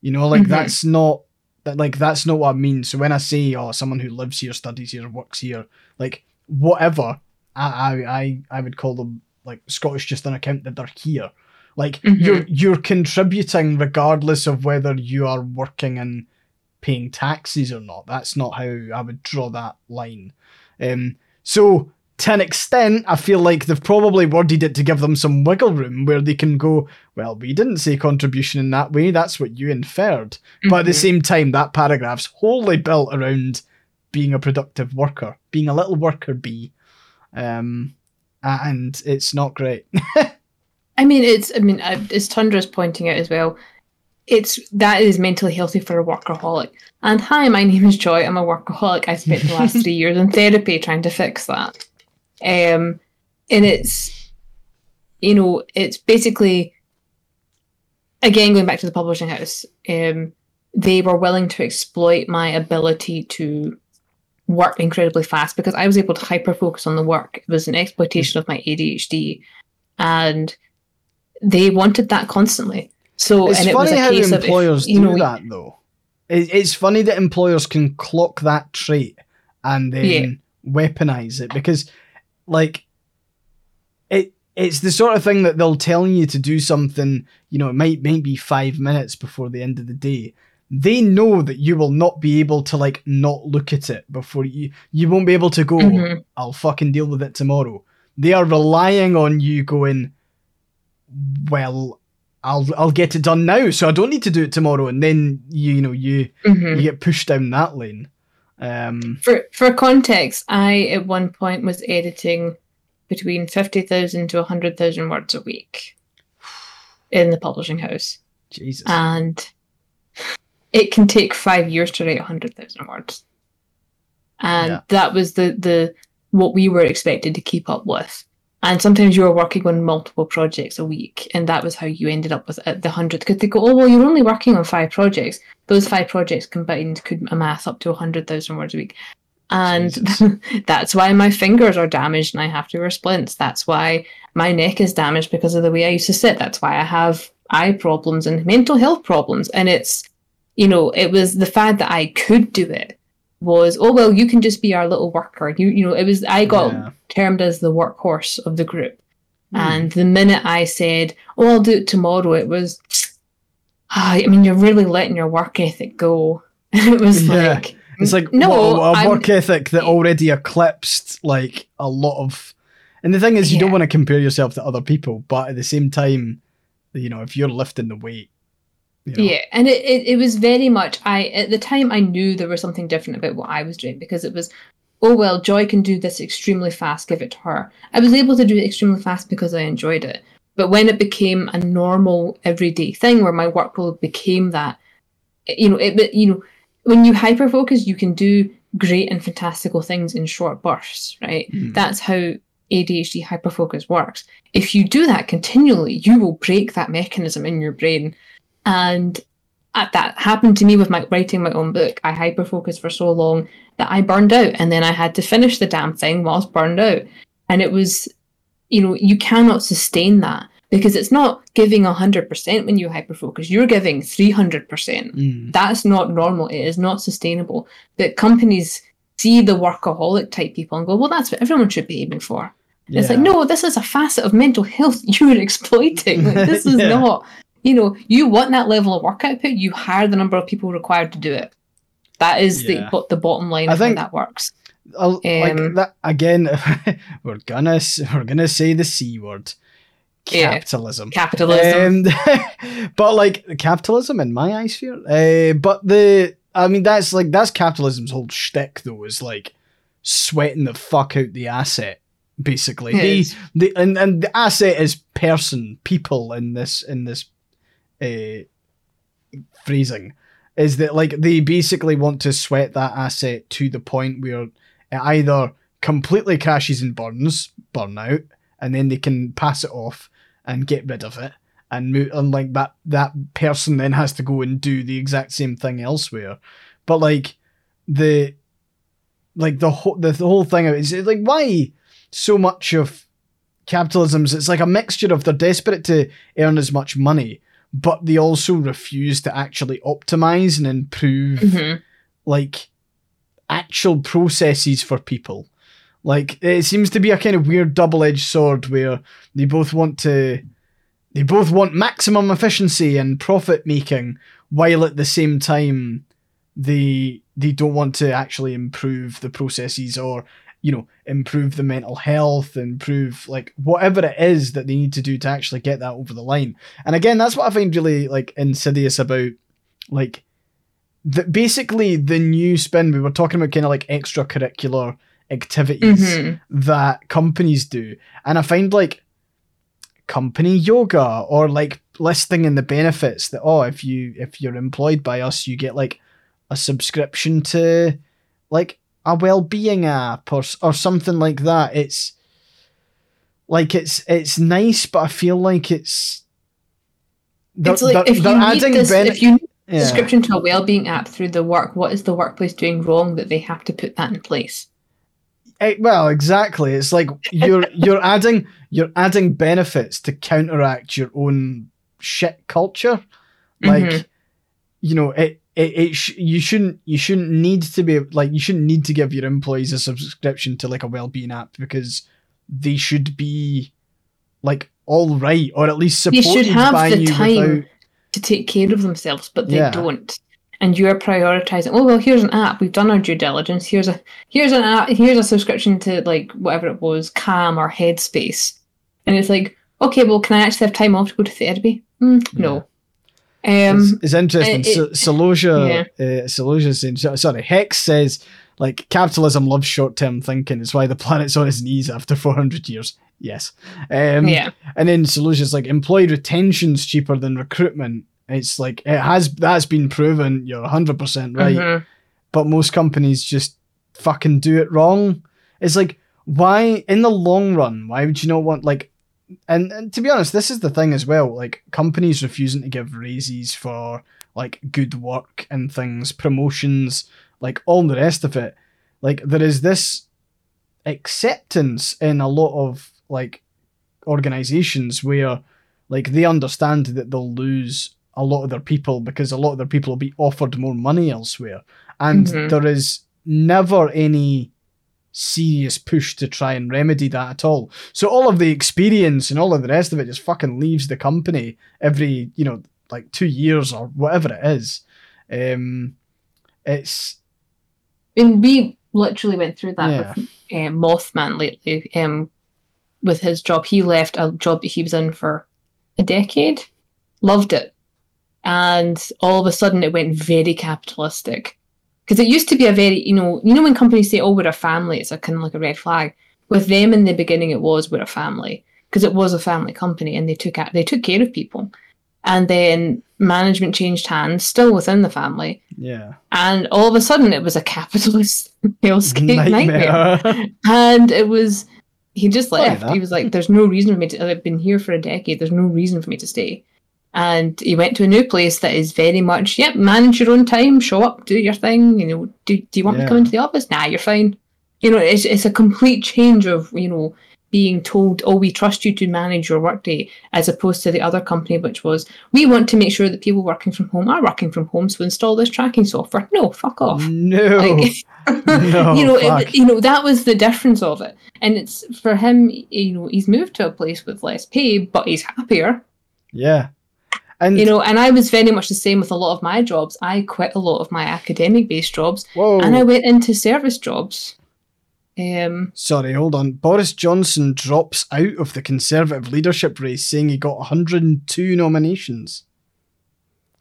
You know, like Mhm. that's not that like that's not what I mean. So when I say oh someone who lives here, studies here, works here, like whatever, I I I, I would call them like Scottish just on account that they're here. Like Mhm. you're you're contributing regardless of whether you are working and paying taxes or not. That's not how I would draw that line. Um, so to an extent, I feel like they've probably worded it to give them some wiggle room where they can go, well, we didn't say contribution in that way. That's what you inferred. But at the Mhm. same time, that paragraph's wholly built around being a productive worker, being a little worker bee. Um, and it's not great. (laughs) I mean, it's. I mean, as Tundra's pointing out as well, it's that is mentally healthy for a workaholic. And hi, my name is Joy. I'm a workaholic. I spent the last (laughs) three years in therapy trying to fix that. Um, and it's, you know, it's basically, again going back to the publishing house. Um, they were willing to exploit my ability to work incredibly fast because I was able to hyper focus on the work. It was an exploitation of my ADHD, and they wanted that constantly. So It's and it was funny a how case of if, employers you do know, that, though. It's funny that employers can clock that trait and then Yeah. weaponize it because, like, it it's the sort of thing that they'll tell you to do something. You know, it might might be five minutes before the end of the day. They know that you will not be able to like not look at it before you. You won't be able to go. Mhm. I'll fucking deal with it tomorrow. They are relying on you going. Well, I'll I'll get it done now, so I don't need to do it tomorrow. And then you, you know you Mhm. you get pushed down that lane. Um, For for context, I at one point was editing between fifty thousand to hundred thousand words a week in the publishing house, Jesus. and it can take five years to write hundred thousand words, and Yeah. that was the the what we were expected to keep up with. And sometimes you were working on multiple projects a week, and that was how you ended up with at the hundred. Because they go, oh well, you're only working on five projects. Those five projects combined could amass up to hundred thousand words a week, and (laughs) that's why my fingers are damaged and I have to wear splints. That's why my neck is damaged because of the way I used to sit. That's why I have eye problems and mental health problems. And it's, you know, it was the fact that I could do it was, oh well, you can just be our little worker. You, you know, it was I got Yeah. termed as the workhorse of the group. Hmm. And the minute I said, "Oh, I'll do it tomorrow," it was, ah, I mean, you're really letting your work ethic go. (laughs) it was Yeah. like, It's like no, a I'm- work ethic that already eclipsed like a lot of. And the thing is, you don't want to compare yourself to other people, but at the same time, you know, if you're lifting the weight, you know, Yeah, and it, it, it was very much I at the time I knew there was something different about what I was doing because it was oh well Joy can do this extremely fast give it to her. I was able to do it extremely fast because I enjoyed it. But when it became a normal everyday thing where my workload became that you know it you know when you hyper focus you can do great and fantastical things in short bursts, right? Hmm. That's how ADHD hyperfocus works. If you do that continually, you will break that mechanism in your brain. And that happened to me with my writing my own book. I hyperfocused for so long that I burned out, and then I had to finish the damn thing whilst burned out. And it was, you know, you cannot sustain that because it's not giving 100% when you hyperfocus. You're giving 300%. Mm. That's not normal. It is not sustainable. That companies see the workaholic type people and go, well, that's what everyone should be aiming for. And It's like, no, this is a facet of mental health (laughs) you're exploiting. Like, this (laughs) is Yeah. not, you know, you want that level of work output, you hire the number of people required to do it. That is Yeah. the what the bottom line I of think- how that works. I'll- like Um, that again. (laughs) we're gonna we're gonna say the c word, Yeah. capitalism. Capitalism. Um, (laughs) but like capitalism in my eye sphere. Uh, but the I mean that's like that's capitalism's whole shtick though is like sweating the fuck out the asset basically. It The, is. the and, and the asset is person people in this in this uh, phrasing is that like they basically want to sweat that asset to the point where it either completely crashes and burns burn out and then they can pass it off and get rid of it. And move and like that that person then has to go and do the exact same thing elsewhere. But like the like the whole the, the whole thing is like why so much of capitalism's it's like a mixture of they're desperate to earn as much money but they also refuse to actually optimize and improve Mhm. like actual processes for people. Like it seems to be a kind of weird double-edged sword where they both want to they both want maximum efficiency and profit making while at the same time they they don't want to actually improve the processes or you know improve the mental health improve like whatever it is that they need to do to actually get that over the line and again that's what i find really like insidious about like the, basically the new spin we were talking about kind of like extracurricular activities Mhm. that companies do and i find like company yoga or like listing in the benefits that oh if you if you're employed by us you get like a subscription to like a well-being app or or something like that it's like it's it's nice but i feel like it's they're, It's like if you they're need adding this, bene- if you need yeah. subscription to a well-being app through the work, what is the workplace doing wrong that they have to put that in place? Eh, well, exactly. It's like you're (laughs) you're adding you're adding benefits to counteract your own shit culture. Like, Mhm. you know, it it, it sh- you shouldn't you shouldn't need to be like you shouldn't need to give your employees a subscription to like a well-being app because they should be like all right or at least They supported should have by the you time without to take care of themselves, but they Yeah. don't. And you're prioritizing. Oh well, here's an app. We've done our due diligence. Here's a here's an app. Here's a subscription to like whatever it was, Calm or Headspace. And it's like, okay, well, can I actually have time off to go to therapy? Mm, no. Um, it's, it's interesting. it- so, Solosia, uh, Solosia saying, sorry, Hex says, like, capitalism loves short term thinking. It's why the planet's on its knees after 400 years. Yes. Um, yeah. And then Solosia's like, employee retention's cheaper than recruitment. It's like, it has, that's been proven. You're 100% right. Mhm. But most companies just fucking do it wrong. It's like, why, in the long run, why would you not want, like, and, and to be honest, this is the thing as well. Like companies refusing to give raises for like good work and things, promotions, like all the rest of it. Like there is this acceptance in a lot of like organizations where like they understand that they'll lose a lot of their people because a lot of their people will be offered more money elsewhere. And Mhm. there is never any serious push to try and remedy that at all. So all of the experience and all of the rest of it just fucking leaves the company every, you know, like two years or whatever it is. Um, it's And we literally went through that Yeah. with um, Mothman lately. Um, with his job, he left a job that he was in for a decade, loved it, and all of a sudden it went very capitalistic. Because it used to be a very, you know, you know when companies say, "Oh, we're a family," it's a kind of like a red flag. With them in the beginning, it was we're a family because it was a family company, and they took they took care of people. And then management changed hands, still within the family, yeah, and all of a sudden it was a capitalist (laughs) hellscape nightmare. nightmare. And it was he just left. He was like, "There's no reason for me to. I've been here for a decade. There's no reason for me to stay." And he went to a new place that is very much, yep, manage your own time, show up, do your thing. You know, do do you want Yeah. to come into the office? Nah, you're fine. You know, it's it's a complete change of you know being told, "Oh, we trust you to manage your workday," as opposed to the other company, which was, "We want to make sure that people working from home are working from home, so install this tracking software." No, fuck off. no, Like, no, (laughs) (laughs) you know, fuck. it, you know that was the difference of it, and it's for him. You know, he's moved to a place with less pay, but he's happier. yeah, and You know, and I was very much the same with a lot of my jobs. I quit a lot of my academic-based jobs, whoa, and I went into service jobs. Um, Sorry, hold on. Boris Johnson drops out of the Conservative leadership race, saying he got 102 nominations.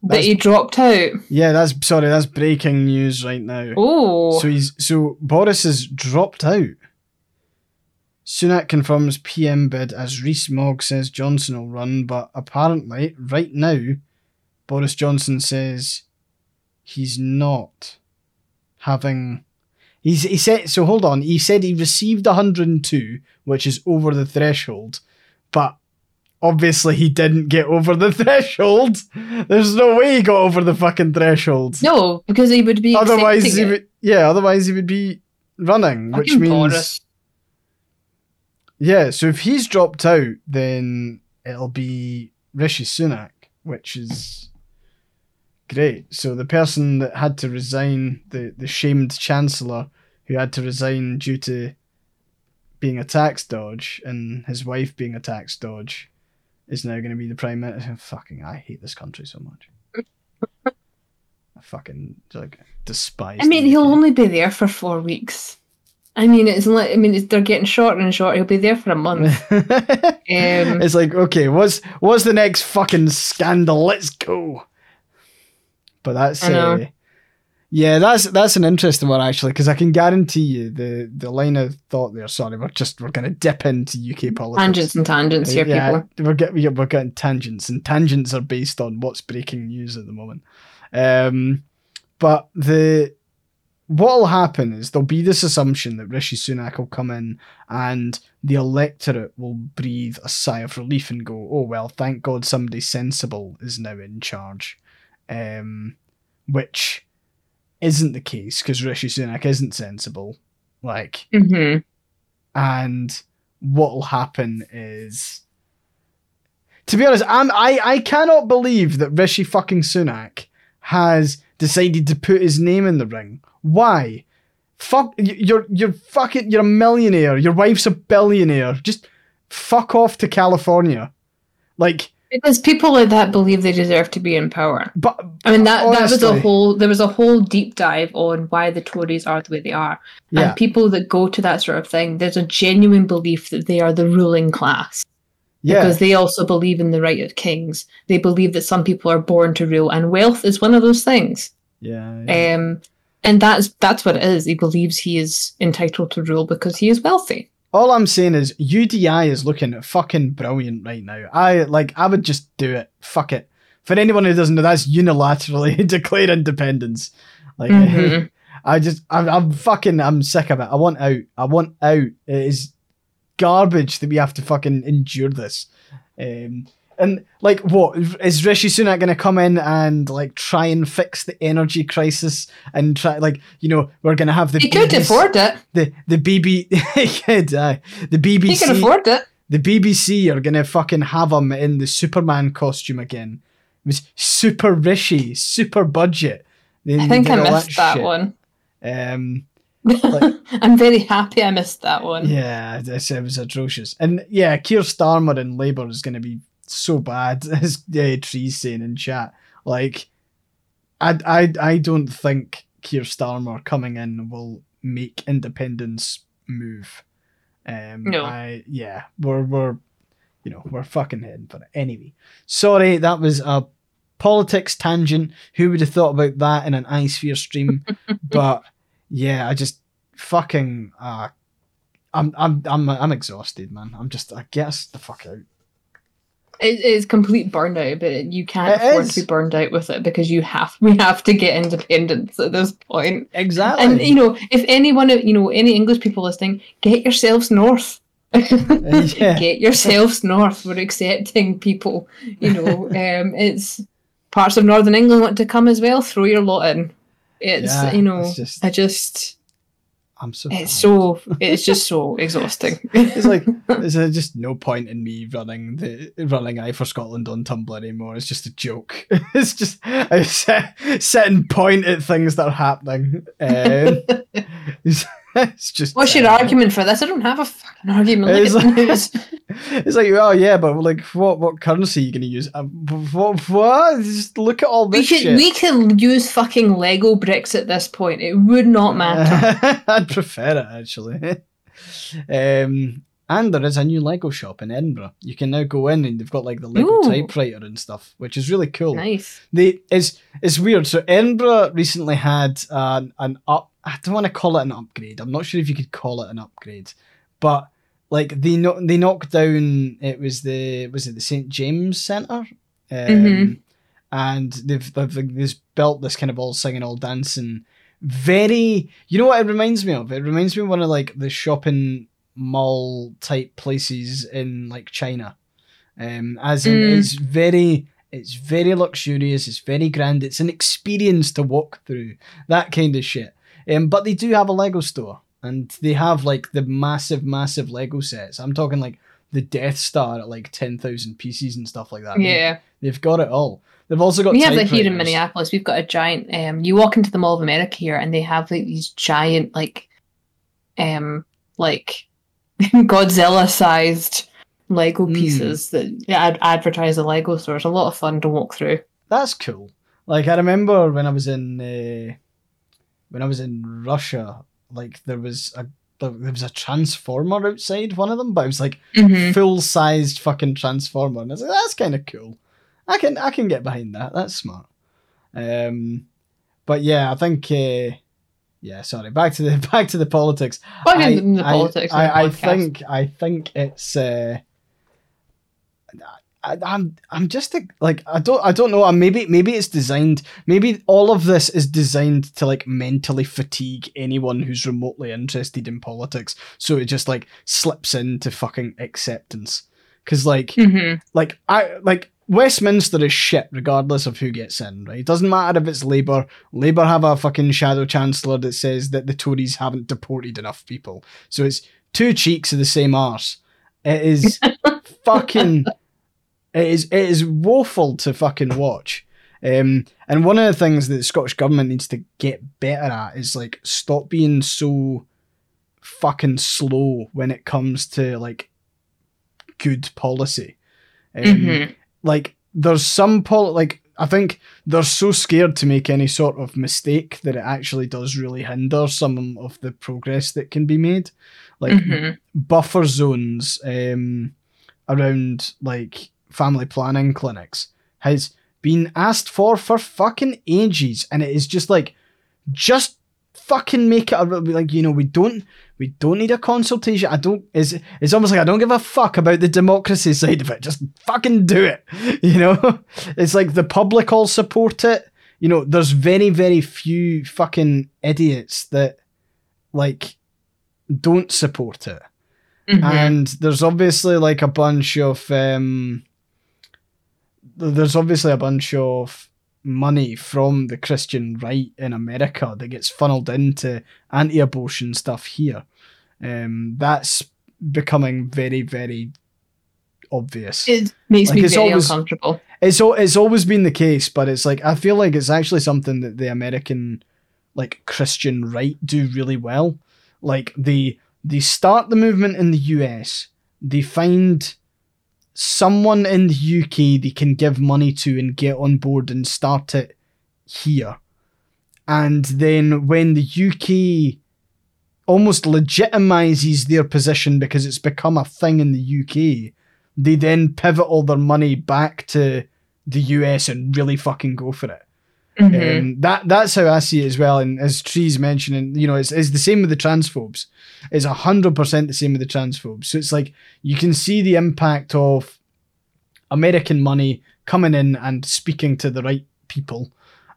but That's- he dropped out. Yeah, that's sorry, that's breaking news right now. Oh, So he's so Boris has dropped out. Sunak confirms PM bid as Rees Mogg says Johnson will run, but apparently, right now, Boris Johnson says he's not having. He's, he said so. Hold on. He said he received 102, which is over the threshold, but obviously he didn't get over the (laughs) threshold. There's no way he got over the fucking threshold no, because he would be otherwise he would yeah otherwise he would be running which Fucking means Boris. Yeah so if he's dropped out then it'll be rishi sunak which is great so the person that had to resign the the shamed chancellor who had to resign due to being a tax dodge and his wife being a tax dodge is now going to be the prime minister (sighs) fucking i hate this country so much (laughs) I fucking like despise. I mean, he'll only be there for four weeks. I mean, it's like I mean, it's, they're getting shorter and shorter. He'll be there for a month. (laughs) Um, it's like okay, what's what's the next fucking scandal? Let's go. But that's uh, yeah, that's that's an interesting one actually because I can guarantee you the the line of thought there. Sorry, we're just we're gonna dip into UK politics. tangents and tangents here, yeah, people. we're getting yeah, we're getting tangents, and tangents are based on what's breaking news at the moment. Um, but the what'll happen is there'll be this assumption that Rishi Sunak will come in and the electorate will breathe a sigh of relief and go, "Oh well, thank God somebody sensible is now in charge," um, which isn't the case because Rishi Sunak isn't sensible. Like hmm and what'll happen is to be honest i'm i i cannot believe that rishi fucking sunak has decided to put his name in the ring. Why? Fuck you're you're fucking you're a millionaire. Your wife's a billionaire. Just fuck off to california. Like Because people like that believe they deserve to be in power. but I mean, that that was a whole. There was a whole deep dive on why the Tories are the way they are, yeah. and people that go to that sort of thing, there's a genuine belief that they are the ruling class. Yeah. because they also believe in the right of kings. They believe that some people are born to rule, and wealth is one of those things. yeah. yeah. Um, and that's that's what it is. He believes he is entitled to rule because he is wealthy. All I'm saying is UDI is looking fucking brilliant right now. I like I would just do it. Fuck it. For anyone who doesn't know, that's unilaterally (laughs) declare independence. Like Mhm. (laughs) I just I'm, I'm fucking I'm sick of it. I want out. I want out. It is garbage that we have to fucking endure this. Um and like what is Rishi Sunak gonna come in and like try and fix the energy crisis and try like you know we're gonna have the He could afford it. the the BB (laughs) he could, aye. the BBC He can afford it. the BBC are gonna fucking have him in the Superman costume again. It was super Rishi, super budget. They- I think I missed that shit. one. Um, Like- (laughs) I'm very happy I missed that one. yeah, it was atrocious. And yeah, Keir Starmer in Labour is gonna be so bad, (laughs) as uh, Tree's saying in chat. Like, I, I, I don't think Keir Starmer coming in will make independence move. Um, No. I, yeah, we're, we're, you know, we're fucking heading for it. Anyway, sorry, that was a politics tangent. Who would have thought about that in an iSphere stream? (laughs) but yeah, I just fucking, uh, I'm, I'm, I'm, I'm exhausted, man. I'm just, I guess the fuck out. It is complete burnout, but you can't It afford is. to be burned out with it because you have we have to get independence at this point. Exactly. And you know, if anyone, you know, any English people listening, get yourselves north. (laughs) Yeah. Get yourselves north. We're accepting people. You know, (laughs) um, it's parts of Northern England want to come as well. Throw your lot in. It's Yeah, you know, it's just- I just I'm so. it's tired. so it's just so (laughs) exhausting. It's like (laughs) there's uh, just no point in me running the running Aye for Scotland on Tumblr anymore. It's just a joke. (laughs) It's just I set, sit and point at things that are happening. Um, (laughs) it's, just. What's your argument for this? I don't have a fucking argument. It's like-. (laughs) It's like, oh yeah, but like, what what currency are you gonna use? Um, what what? Just look at all We this could shit. we could use fucking Lego bricks at this point. It would not matter. (laughs) I'd prefer it actually. um, and there is a new Lego shop in Edinburgh. You can now go in and they've got like the Lego Ooh. typewriter and stuff, which is really cool. nice. They it's it's weird. So Edinburgh recently had an an up. I don't want to call it an upgrade. I'm not sure if you could call it an upgrade, but like they no, they knocked down. It was the was it the St James Centre, um, Mhm. and they've, they've they've built this kind of all singing, all dancing. Very, you know what it reminds me of? It reminds me of one of like the shopping mall type places in like China. Um, as in, Mm. it's very, it's very luxurious. It's very grand. It's an experience to walk through. That kind of shit. Um, but they do have a Lego store, and they have like the massive, massive Lego sets. I'm talking like the Death Star at like ten thousand pieces and stuff like that. They- Yeah. they've got it all. They've also got. We have that here in. Minneapolis. We've got a giant um you walk into the Mall of America here and they have like these giant like um like (laughs) Godzilla sized Lego Mm. pieces that ad- advertise the Lego store. It's a lot of fun to walk through. That's cool. Like I remember when I was in uh, when I was in Russia, like there was a there was a transformer outside one of them, but it was like Mhm. full sized fucking transformer, and I was like, that's kind of cool. I can I can get behind that. That's smart. Um, but yeah, I think. Uh, yeah, sorry. Back to the (laughs) back to the politics. Back I, the I- politics. of I, the I think I think it's. Uh, I, I'm I'm just a, like I don't I don't know. uh, Maybe maybe it's designed. Maybe all of this is designed to like mentally fatigue anyone who's remotely interested in politics. So it just like slips into fucking acceptance. Because like Mhm. like I like Westminster is shit regardless of who gets in, right? It doesn't matter if it's Labour. Labour have a fucking shadow chancellor that says that the Tories haven't deported enough people. So it's two cheeks of the same arse. It is (laughs) fucking it is it is woeful to fucking watch. Um, and one of the things that the Scottish government needs to get better at is like stop being so fucking slow when it comes to like good policy. Um, Mhm. Like there's some pol like I think they're so scared to make any sort of mistake that it actually does really hinder some of the progress that can be made. Like Mhm. buffer zones um, around like family planning clinics has been asked for for fucking ages, and it is just like, just fucking make it a, like you know we don't we don't need a consultation. I don't. It's it's almost like I don't give a fuck about the democracy (laughs) side of it. Just fucking do it. (laughs) You know, it's like the public all support it. You know, there's very very few fucking idiots that like don't support it. Mhm. And there's obviously like a bunch of um there's obviously a bunch of money from the Christian right in America that gets funneled into anti-abortion stuff here. Um that's becoming very very obvious. it makes Like, me it's very always- uncomfortable. It's it's always been the case, but it's like I feel like it's actually something that the American like Christian right do really well. Like they they start the movement in the US, they find someone in the UK they can give money to and get on board and start it here. And then when the UK almost legitimizes their position because it's become a thing in the UK, they then pivot all their money back to the US and really fucking go for it. Mhm. Um, that that's how I see it as well. And as Tree's mentioning, you know, it's, it's the same with the transphobes. It's hundred percent the same with the transphobes. So it's like you can see the impact of American money coming in and speaking to the right people,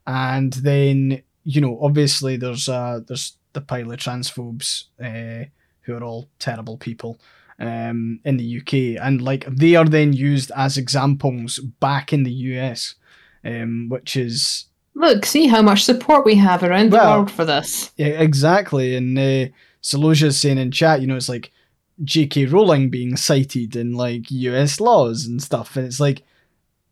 and then you know, obviously there's uh there's the pile of transphobes uh, who are all terrible people um, in the UK, and like they are then used as examples back in the US, um, which is Look, see how much support we have around the world for this. yeah, exactly. And uh, Soloja's saying in chat, you know, it's like J.K. Rowling being cited in like US laws and stuff, and it's like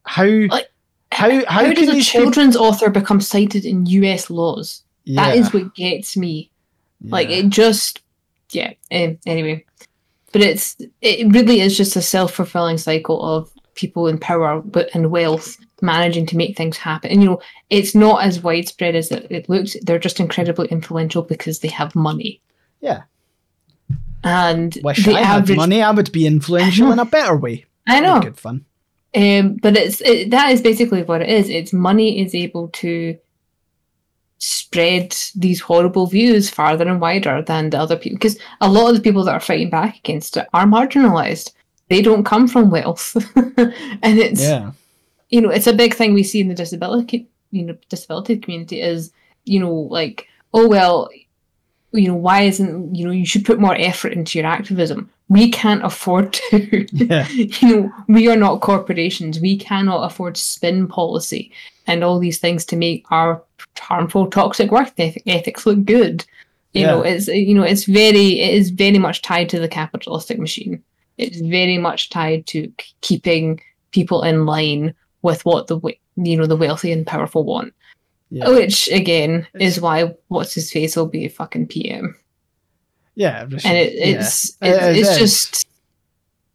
how Like, how how, How, can does a these people- children's author become cited in US laws? yeah, That is what gets me. Like it just, yeah. Um, anyway, but it's it really is just a self fulfilling cycle of people in power but and wealth managing to make things happen. And you know, it's not as widespread as it, it looks. They're just incredibly influential because they have money. Yeah. And Wish I had money, I would be influential in a better way. (laughs) I know. Good fun. Um, but it's it, that is basically what it is. It's money is able to spread these horrible views farther and wider than the other people. Because a lot of the people that are fighting back against it are marginalized. They don't come from wealth, (laughs) and it's Yeah, you know it's a big thing we see in the disability you know disability community is you know like oh well you know why isn't you know you should put more effort into your activism we can't afford to (laughs) yeah, you know, we are not corporations. We cannot afford spin policy and all these things to make our harmful, toxic work eth- ethics look good. You know, it's you know, it's very, it is very much tied to the capitalistic machine. It's very much tied to keeping people in line with what the you know the wealthy and powerful want. yeah. Which again is why what's his face will be a fucking PM, yeah. Rashid, and it, yeah. it's It- it it's, it's just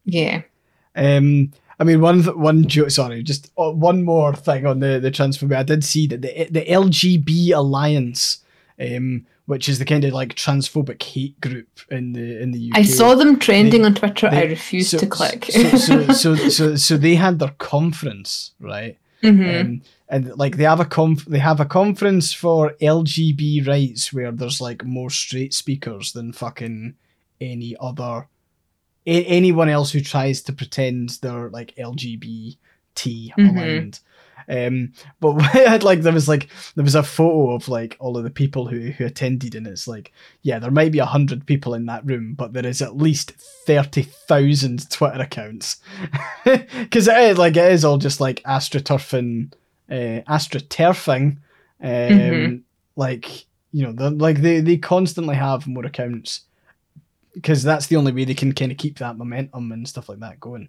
yeah. Um, I mean, one one sorry, just uh, one more thing on the the transphobia. I did see that the the LGB Alliance, um, which is the kind of like transphobic hate group in the in the UK. I saw them trending They- on Twitter. I they- refused so- to click. So so, (laughs) so so so they had their conference, right? Mhm. Um, and like they have a conf- they have a conference for LGB rights where there's like more straight speakers than fucking any other a- anyone else who tries to pretend they're like LGBT Mhm. aligned. Um, but (laughs) had like there was like there was a photo of like all of the people who who attended, and it's like yeah, there might be a hundred people in that room, but there is at least thirty thousand Twitter accounts (laughs) because it is like it is all just like astroturfing, uh, astroturfing, um, Mhm. like you know, like they they constantly have more accounts because that's the only way they can kind of keep that momentum and stuff like that going.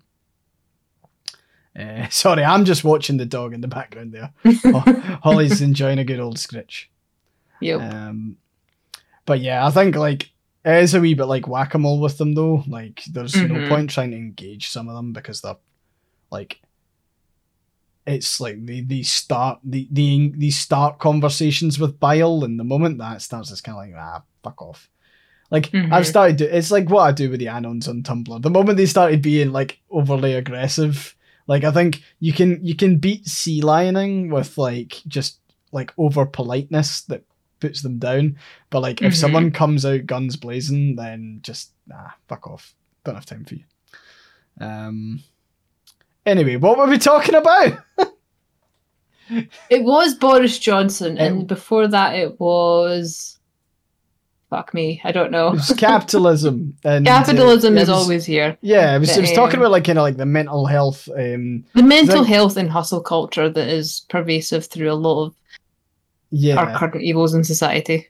Uh, (laughs) sorry, I'm just watching the dog in the background there. (laughs) Holly's enjoying a good old scritch. Yep. Um, but yeah, I think like it is a wee bit like whack a mole with them though. Like, there's no Mhm. point trying to engage some of them because they're like, it's like they, they start the the these start conversations with bile, and the moment that starts, it's kind of like ah, fuck off. Like Mhm. I've started. To, it's like what I do with the anons on Tumblr. The moment they started being like overly aggressive, like I think you can you can beat sea lioning with like just like over politeness that puts them down. But like if Mhm. someone comes out guns blazing, then just nah, fuck off. Don't have time for you. Um. Anyway, what were we talking about? (laughs) It was Boris Johnson, and before that, it was. Fuck me, I don't know. It's (laughs) capitalism and uh, Capitalism it is was- always here. Yeah, it was, it was talking Um, about like kind of like the mental health. Um, The mental Like- health and hustle culture that is pervasive through a lot of yeah, our current evils in society.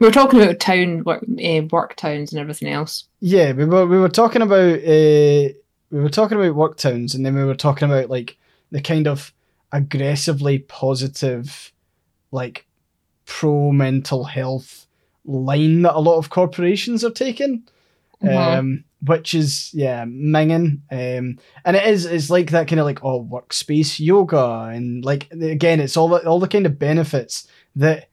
We were talking about town work, uh, work towns and everything else. yeah. We were we were talking about uh, we were talking about work towns, and then we were talking about like the kind of aggressively positive, like pro mental health line that a lot of corporations are taking. Mhm. um, which is yeah minging, um, and it is it's like that kind of like oh workspace yoga and like again it's all the, all the kind of benefits that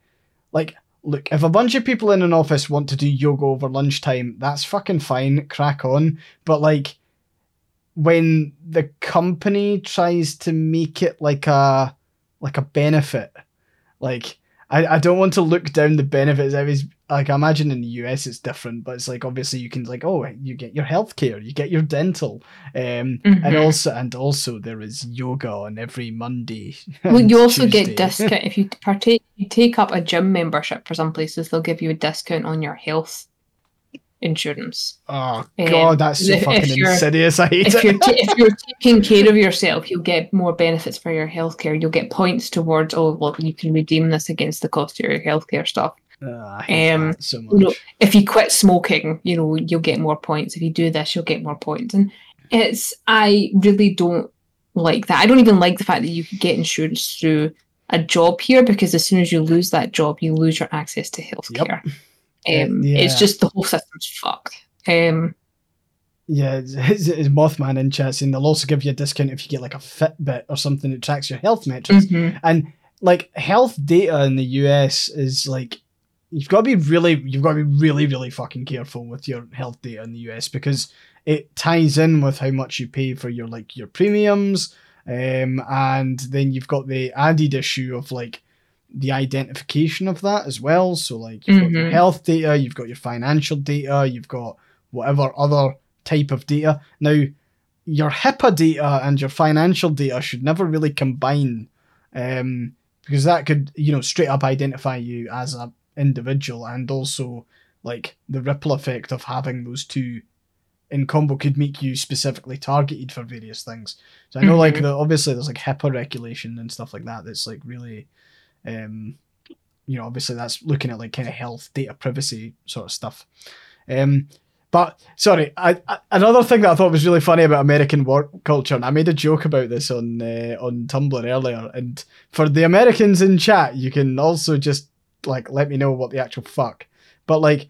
like look if a bunch of people in an office want to do yoga over lunchtime that's fucking fine crack on but like when the company tries to make it like a like a benefit like I, I don't want to look down the benefits. Like, I imagine in the US it's different, but it's like obviously you can like, oh, you get your healthcare, you get your dental, um, and Mhm. also and also there is yoga on every Monday. (laughs) Well, you also Tuesday. get discount if you partake. You take up a gym membership for some places. They'll give you a discount on your health insurance. oh Um, god, that's so if- if fucking you're- insidious. I hate If you're it. ta- if you're (laughs) taking care of yourself, you'll get more benefits for your healthcare. You'll get points towards. Oh, well, you can redeem this against the cost of your healthcare stuff. Ah, um, so much. you know, if you quit smoking, you know, you'll get more points. If you do this, you'll get more points. And it's, I really don't like that. I don't even like the fact that you can get insurance through a job here because as soon as you lose that job, you lose your access to healthcare. Um, Yeah. It's just the whole system's fucked. Um, Yeah, it's, it's, it's Mothman in chat saying they'll also give you a discount if you get like a Fitbit or something that tracks your health metrics. mhm. And like health data in the US is like you've got to be really you've got to be really really fucking careful with your health data in the US because it ties in with how much you pay for your like your premiums um and then you've got the added issue of like the identification of that as well so like you've got your Mhm. health data you've got your financial data you've got whatever other type of data now your HIPAA data and your financial data should never really combine um, because that could you know straight up identify you as a individual and also like the ripple effect of having those two in combo could make you specifically targeted for various things so i know like Mhm. the obviously there's like HIPAA regulation and stuff like that that's like really um you know obviously that's looking at like kind of health data privacy sort of stuff um but sorry, I, I, another thing that I thought was really funny about American work culture, and I made a joke about this on uh, on Tumblr earlier. And for the Americans in chat, you can also just like let me know what the actual fuck. But like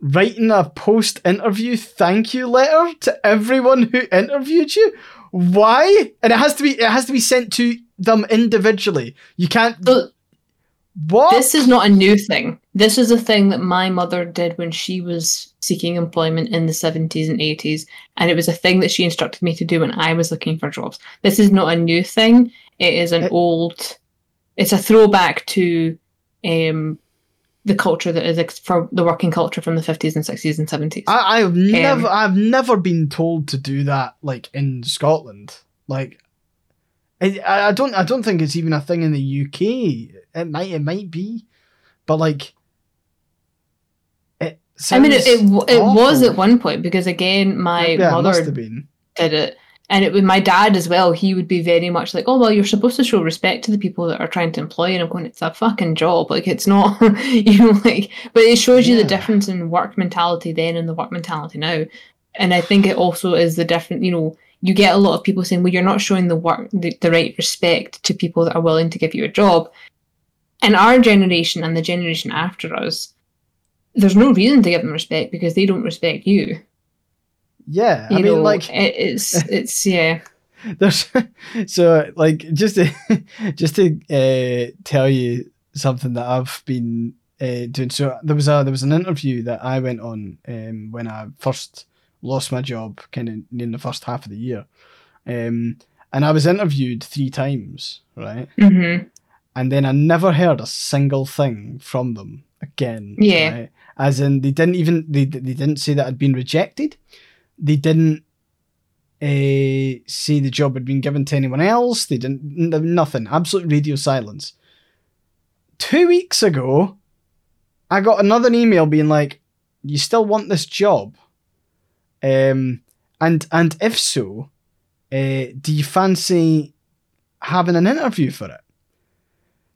writing a post interview thank you letter to everyone who interviewed you. Why? And it has to be it has to be sent to them individually. You can't. So What? this is not a new thing. This is a thing that my mother did when she was seeking employment in the 70s and 80s. And it was a thing that she instructed me to do when I was looking for jobs. This is not a new thing. It is an It- old, it's a throwback to um, the culture that is ex- for the working culture from the 50s and 60s and 70s. I, I've Um, never I've never been told to do that like in Scotland. Like I, I don't I don't think it's even a thing in the UK. It might it might be. But like it I mean, it, it, it was at one point because, again, my yeah, mother have did it. And it was my dad as well. He would be very much like, "Oh well, you're supposed to show respect to the people that are trying to employ." you." And I'm going, "It's a fucking job. Like it's not, (laughs) you know, like." But it shows you Yeah. the difference in work mentality then and the work mentality now. And I think it also is the different. You know, you get a lot of people saying, "Well, you're not showing the work the, the right respect to people that are willing to give you a job." And our generation and the generation after us, there's no reason to give them respect because they don't respect you. Yeah. You I mean know, like it's (laughs) it's yeah. There's so like just to (laughs) just to uh, tell you something that I've been uh, doing so. There was a there was an interview that I went on um, when I first lost my job, kind of in the first half of the year, um, and I was interviewed three times, right? Mm-hmm. And then I never heard a single thing from them again. Yeah. right? As in, they didn't even they they didn't say that I'd been rejected. They didn't uh, say the job had been given to anyone else. They didn't nothing. Absolute radio silence. Two weeks ago, I got another email being like, "You still want this job?" Um, and and if so, uh, do you fancy having an interview for it?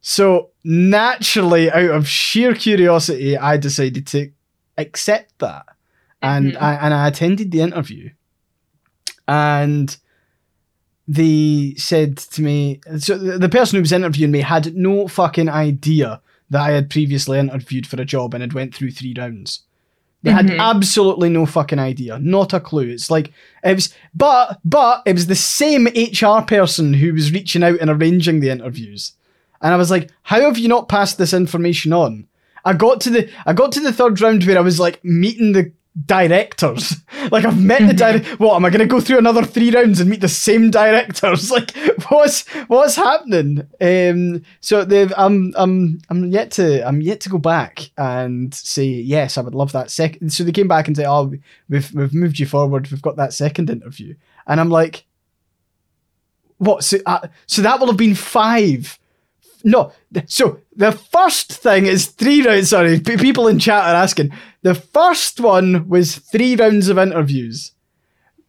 So naturally, out of sheer curiosity, I decided to accept that, and Mhm. I and I attended the interview, and they said to me, so the person who was interviewing me had no fucking idea that I had previously interviewed for a job and had went through three rounds. They had Mhm. absolutely no fucking idea, not a clue. It's like it was, but but it was the same HR person who was reaching out and arranging the interviews, and I was like, how have you not passed this information on? I got to the I got to the third round where I was like meeting the directors. (laughs) Like I've met the (laughs) Mhm. direct. What am I going to go through another three rounds and meet the same directors? (laughs) Like what's what's happening? Um. So they've I'm I'm I'm yet to I'm yet to go back and say yes. I would love that second. So they came back and say, oh, we've we've moved you forward. We've got that second interview, and I'm like, what? So uh, so that will have been five. No, so the first thing is three rounds. Sorry, people in chat are asking. The first one was three rounds of interviews.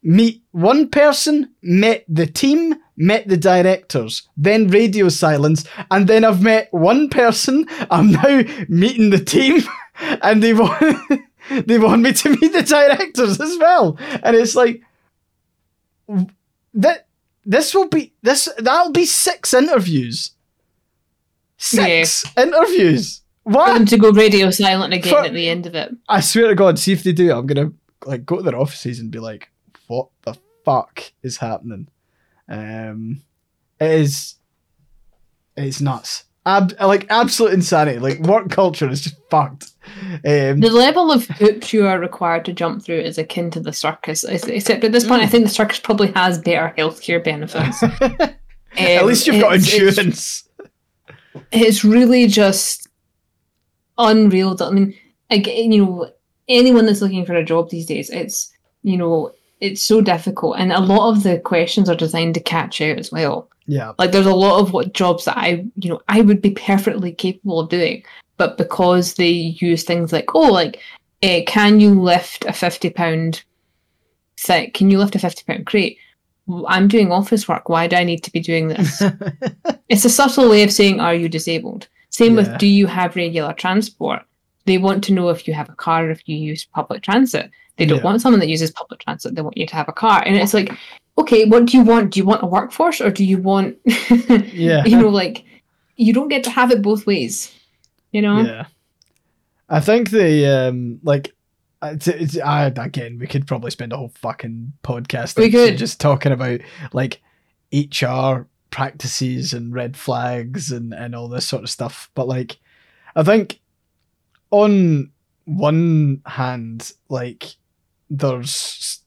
Meet one person, met the team, met the directors, then radio silence, and then I've met one person. I'm now meeting the team, (laughs) and they want (laughs) they want me to meet the directors as well. And it's like that. This will be this. That'll be six interviews. Six interviews. What? For them to go radio silent again For- at the end of it. I swear to God, see if they do. I'm gonna like go to their offices and be like, "What the fuck is happening?" Um, it is, it's nuts. Ab- like absolute insanity. Like work culture is just fucked. Um, The level of hoops you are required to jump through is akin to the circus. Except at this point, I think the circus probably has better healthcare benefits. (laughs) at Um, least you've got insurance. It's really just unreal. I mean, again, you know, anyone that's looking for a job these days, it's you know, it's so difficult, and a lot of the questions are designed to catch out as well. yeah, Like, there's a lot of what jobs that I, you know, I would be perfectly capable of doing, but because they use things like, oh, like, uh, can you lift a fifty pound? Can you lift a fifty pound crate? I'm doing office work. Why do I need to be doing this? (laughs) It's a subtle way of saying, are you disabled? Same Yeah. with, do you have regular transport? They want to know if you have a car or if you use public transit. They don't Yeah. want someone that uses public transit. They want you to have a car. And it's like, (laughs) okay, what do you want? Do you want a workforce or do you want, (laughs) yeah, you know, like, you don't get to have it both ways, you know? yeah. I think the um like. Uh, It's, it's, I, again, we could probably spend a whole fucking podcast We could. just talking about like HR practices and red flags and, and all this sort of stuff. But like, I think on one hand, like there's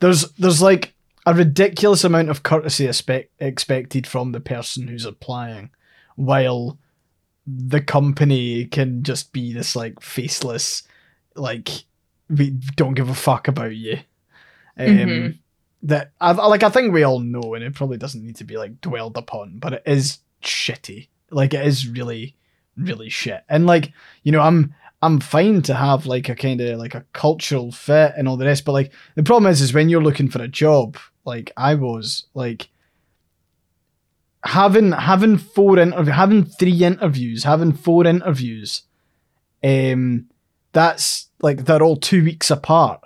there's there's like a ridiculous amount of courtesy expect, expected from the person who's applying, while the company can just be this like faceless, like we don't give a fuck about you. Um, Mhm. That I like. I think we all know, and it probably doesn't need to be like dwelled upon, but it is shitty. Like it is really, really shit. And like you know, I'm I'm fine to have like a kind of like a cultural fit and all the rest, but like the problem is, is when you're looking for a job, like I was, like having having four interview, having three interviews, having four interviews, um, that's like they're all two weeks apart.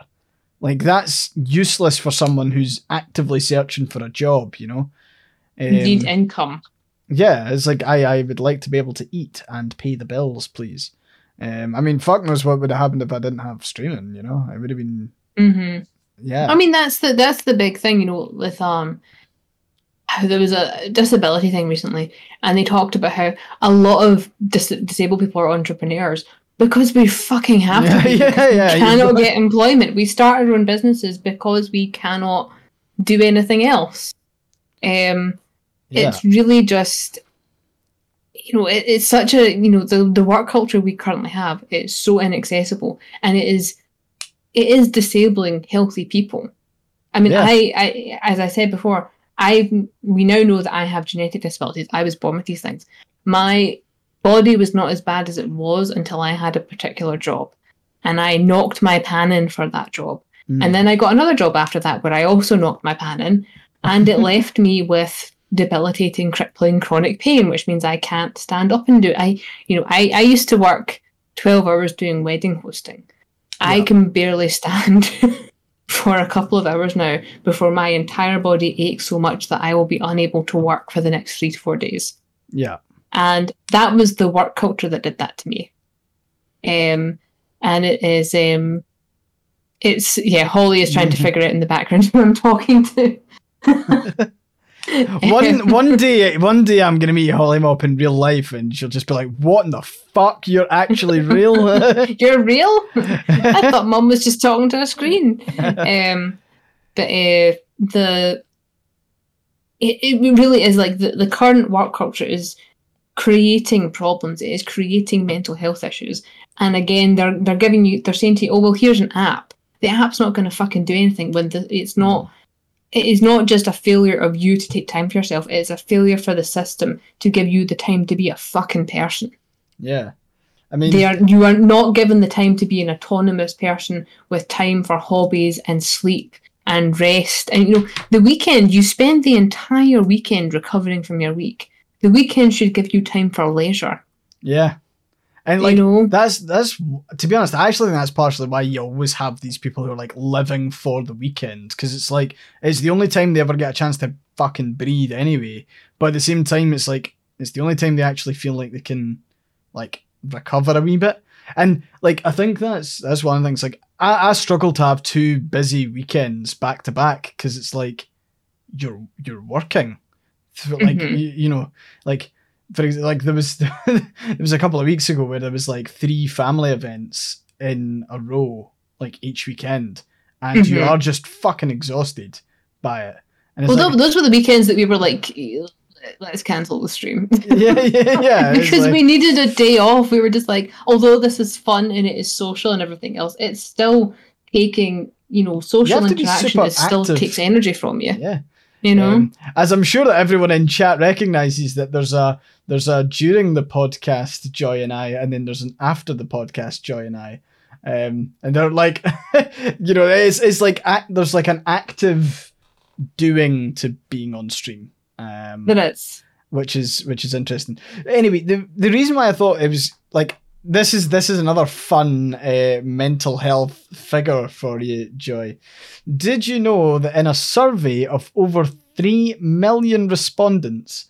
Like that's useless for someone who's actively searching for a job, you know. Um, Need income. yeah, it's like I, I would like to be able to eat and pay the bills, please. Um, I mean, fuck knows what would have happened if I didn't have streaming. You know, it would have been hmm yeah, I mean, that's the that's the big thing, you know, with um there was a disability thing recently, and they talked about how a lot of dis- disabled people are entrepreneurs because we fucking have Yeah, to. be, (laughs) yeah, yeah, We cannot get employment. We start our own businesses because we cannot do anything else. Um, Yeah. it's really just you know it, it's such a you know the the work culture we currently have it's so inaccessible and it is it is disabling healthy people i mean. I, I as i said before i we now know that i have genetic disabilities i was born with these things my body was not as bad as it was until i had a particular job and i knocked my pan in for that job Mm. and then I got another job after that where I also knocked my pan in, and it (laughs) left me with debilitating, crippling chronic pain, which means I can't stand up and do. I, you know, I I used to work twelve hours doing wedding hosting. I can barely stand (laughs) for a couple of hours now before my entire body aches so much that I will be unable to work for the next three to four days. yeah. And that was the work culture that did that to me. Um, and it is um, it's yeah. Holly is trying to figure it in the background (laughs) who I'm talking to. (laughs) One (laughs) one day one day I'm gonna meet Holly Mop in real life and she'll just be like, What in the fuck? You're actually real? You're real? I thought mum was just talking to a screen. Um, but uh, the it, it really is like the, the current work culture is creating problems. It is creating mental health issues. And again, they're they're giving you they're saying to you, oh well, here's an app. The app's not going to fucking do anything when the, it's not. It is not just a failure of you to take time for yourself. It is a failure for the system to give you the time to be a fucking person. yeah. I mean They are you are not given the time to be an autonomous person with time for hobbies and sleep and rest. And you know, the weekend you spend the entire weekend recovering from your week. The weekend should give you time for leisure. Yeah. And like you know, that's that's to be honest, I actually think that's partially why you always have these people who are like living for the weekend because it's like it's the only time they ever get a chance to fucking breathe anyway. But at the same time, it's like it's the only time they actually feel like they can like recover a wee bit. And like I think that's that's one of the things. Like I, I struggle to have two busy weekends back to back because it's like you're you're working, like Mhm. you, you know like for example, like there was (laughs) there was a couple of weeks ago where there was like three family events in a row, like each weekend, and you Mhm. are just fucking exhausted by it. And it's well, like, those were the weekends that we were like, let's cancel the stream. (laughs) yeah, yeah, yeah. (laughs) because like- we needed a day off. We were just like, although this is fun and it is social and everything else, it's still taking, you know, social be interaction. It still takes energy from you. yeah. You know, Um, as I'm sure that everyone in chat recognizes that there's a there's a during the podcast Joy and I, and then there's an after the podcast Joy and I, um, and they're like, (laughs) you know, it's it's like act, there's like an active doing to being on stream, um, that it's which is which is interesting. Anyway, the the reason why I thought it was like this is this is another fun uh, mental health figure for you, Joy. Did you know that in a survey of over three million respondents,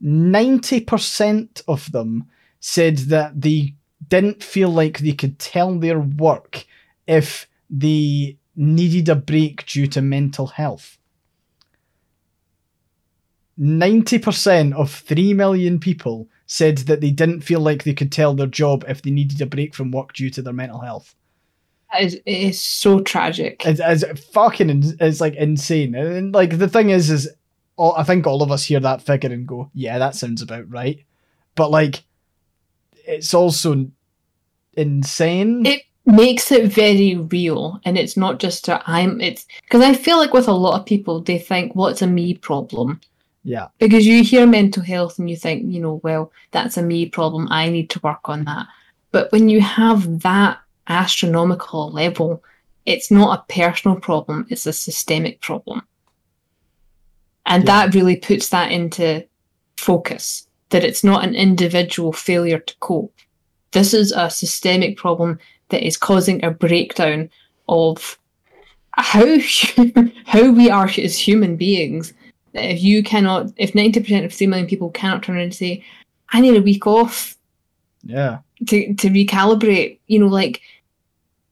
ninety percent of them said that they didn't feel like they could tell their work if they needed a break due to mental health. 90% of 3 million people said that they didn't feel like they could tell their job if they needed a break from work due to their mental health. that is, it is so tragic. It's, it's fucking, it's like insane. And like the thing is, is all, I think all of us hear that figure and go, yeah, that sounds about right. But like, it's also insane. it makes it very real, and it's not just a I'm. It's because I feel like with a lot of people, they think, "Well, it's a me problem." Yeah. because you hear mental health and you think, you know, well, that's a me problem. I need to work on that. But when you have that astronomical level, it's not a personal problem, it's a systemic problem. And Yeah. that really puts that into focus that it's not an individual failure to cope. This is a systemic problem that is causing a breakdown of how (laughs) how we are as human beings that if you cannot, if 90% of 3 million people cannot turn around and say, I need a week off Yeah. to, to recalibrate, you know, like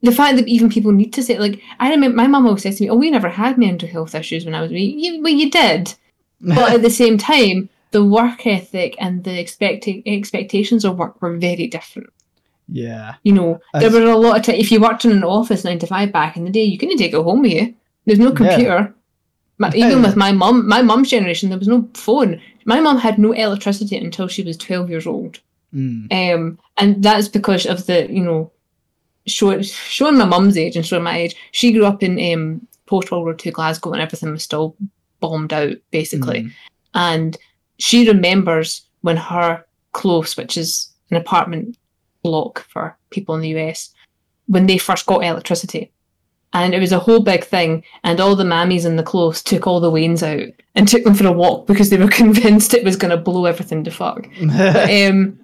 the fact that even people need to say, like, I remember my mum always says to me, Oh, we never had mental health issues when I was. You, well, you did, but at the same (laughs) time, the work ethic and the expecting expectations of work were very different. Yeah. You know, there were a lot of time. If you worked in an office nine to five back in the day, you couldn't take it home with you. There's no computer. My, even with my mum, my mum's generation, there was no phone. My mum had no electricity until she was twelve years old. Mm. Um, and that's because of the, you know, showing showing my mum's age and showing my age. She grew up in um, post World War II Glasgow, and everything was still bombed out, basically. Mm. And she remembers when her close, which is an apartment block for people in the US, when they first got electricity. And it was a whole big thing, and all the mammies in the close took all the wains out and took them for a walk because they were (laughs) convinced it was going to blow everything to fuck. But (laughs) um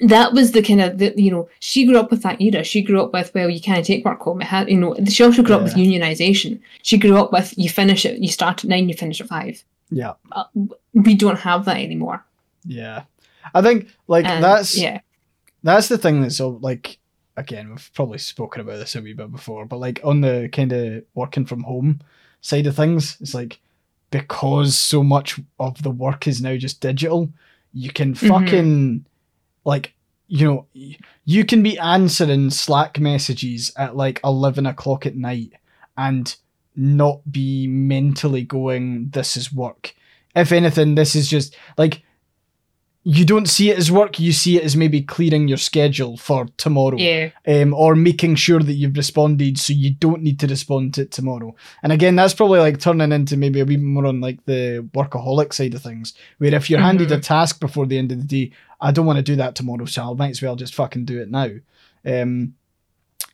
that was the kind of the, you know she grew up with that era. She grew up with well you can't take work home. It had you know she also grew up with unionization. She grew up with you finish it you start at nine you finish at five. Yeah. we don't have that anymore. Yeah. I think like and that's yeah. that's the thing that's so like again we've probably spoken about this a wee bit before but like on the kind of working from home side of things it's like because so much of the work is now just digital you can Mhm. fucking like you know you can be answering slack messages at like 11 o'clock at night and not be mentally going this is work if anything this is just like you don't see it as work you see it as maybe clearing your schedule for tomorrow yeah. um, or making sure that you've responded so you don't need to respond to it tomorrow. And again that's probably like turning into maybe a wee more on like the workaholic side of things where if you're handed a task before the end of the day i don't want to do that tomorrow so i might as well just fucking do it now. Um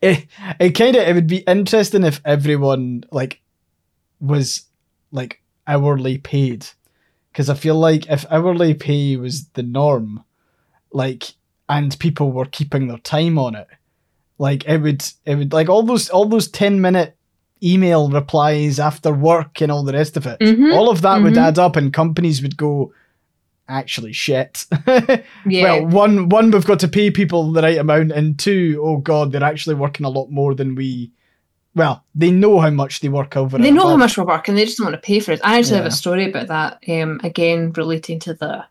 it, it kind of it would be interesting if everyone like was like hourly paid because I feel like if hourly pay was the norm, like and people were keeping their time on it, like it would it would like all those all those ten minute email replies after work and all the rest of it. Mhm, All of that would mhm. add up, and companies would go, actually shit. (laughs) yeah Well, one one we've got to pay people the right amount, and two, oh god, they're actually working a lot more than we. Well, they know how much they work over. they know how much we're working they just don't want to pay for it i actually have a story about that um again relating to the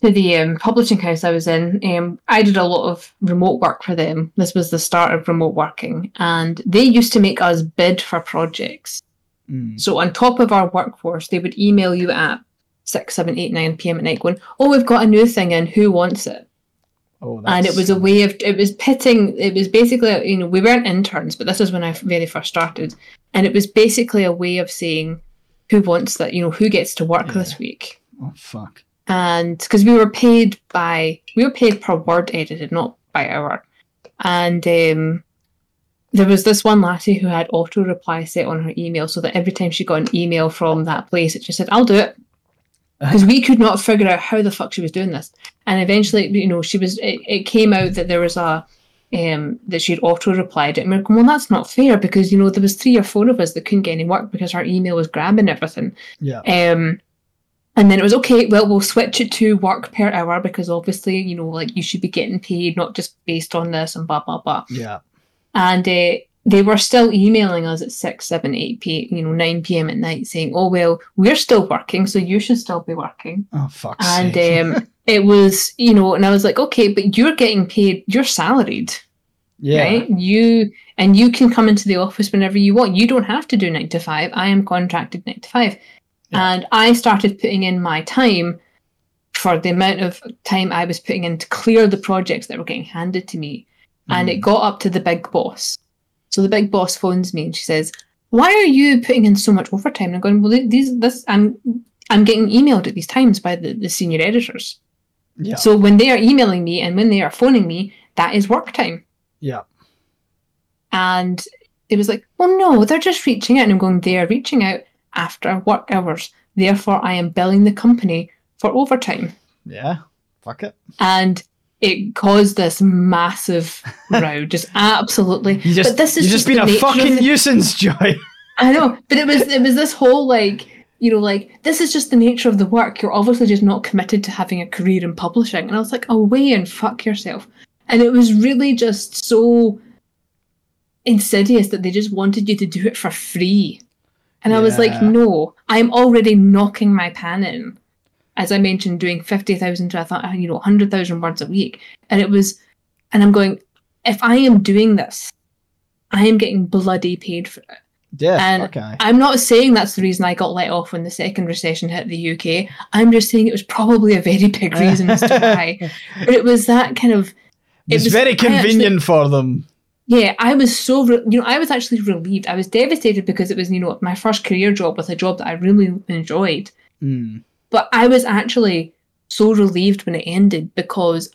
to the um, publishing house I was in, um, I did a lot of remote work for them. This was the start of remote working, and they used to make us bid for projects. Mm. So on top of our workforce, they would email you at six, seven, eight, nine p.m. at night, going, "Oh, we've got a new thing in. Who wants it?" Oh, and it was a way of it was pitting. It was basically, you know, we weren't interns, but this is when I very first started, and it was basically a way of saying, "Who wants that? You know, who gets to work Yeah. this week?" Oh fuck. and because we were paid by we were paid per word edited not by hour and um there was this one lassie who had auto reply set on her email so that every time she got an email from that place it just said i'll do it (laughs) because we could not figure out how the fuck she was doing this and eventually you know she was it, it came out that there was a um that she'd auto replied it and we we're going well that's not fair because you know there was three or four of us that couldn't get any work because our email was grabbing everything Yeah. um, and then it was okay. Well, we'll switch it to work per hour because obviously, you know, like you should be getting paid, not just based on this and blah blah blah. Yeah. And uh, they were still emailing us at six, seven, eight p, you know, nine p.m. at night, saying, "Oh well, we're still working, so you should still be working." Oh fuck. And um, (laughs) it was, you know, and I was like, okay, but you're getting paid. You're salaried yeah. right? You and you can come into the office whenever you want. You don't have to do nine to five. I am contracted nine to five. Yeah. And I started putting in my time for the amount of time I was putting in to clear the projects that were getting handed to me. And Mm. it got up to the big boss. So the big boss phones me and she says, Why are you putting in so much overtime? And I'm going, Well these this I'm I'm getting emailed at these times by the, the senior editors. Yeah. So when they are emailing me and when they are phoning me, that is work time. yeah. And it was like, well, no, they're just reaching out. And I'm going, they are reaching out after work hours. Therefore, I am billing the company for overtime. Yeah. Fuck it. And it caused this massive (laughs) row, just absolutely. You just but this is just the been a fucking nuisance, Joy. I know, but it was it was this whole like you know like this is just the nature of the work. You're obviously just not committed to having a career in publishing. And I was like, oh, away and fuck yourself. And it was really just so insidious that they just wanted you to do it for free. And I was like, no, I'm already knocking my pan in. As I mentioned, doing 50,000 to, I thought, you know, 100,000 words a week. And it was, and I'm going, if I am doing this, I am getting bloody paid for it. Yeah. And okay. I'm not saying that's the reason I got let off when the second recession hit the UK. I'm just saying it was probably a very big (laughs) reason as to why. But it was that kind of, it It's was- very I actually- convenient for them. yeah, I was so, re- you know, I was actually relieved. I was devastated because it was, you know, my first career job with a job that I really enjoyed. Mm. But I was actually so relieved when it ended because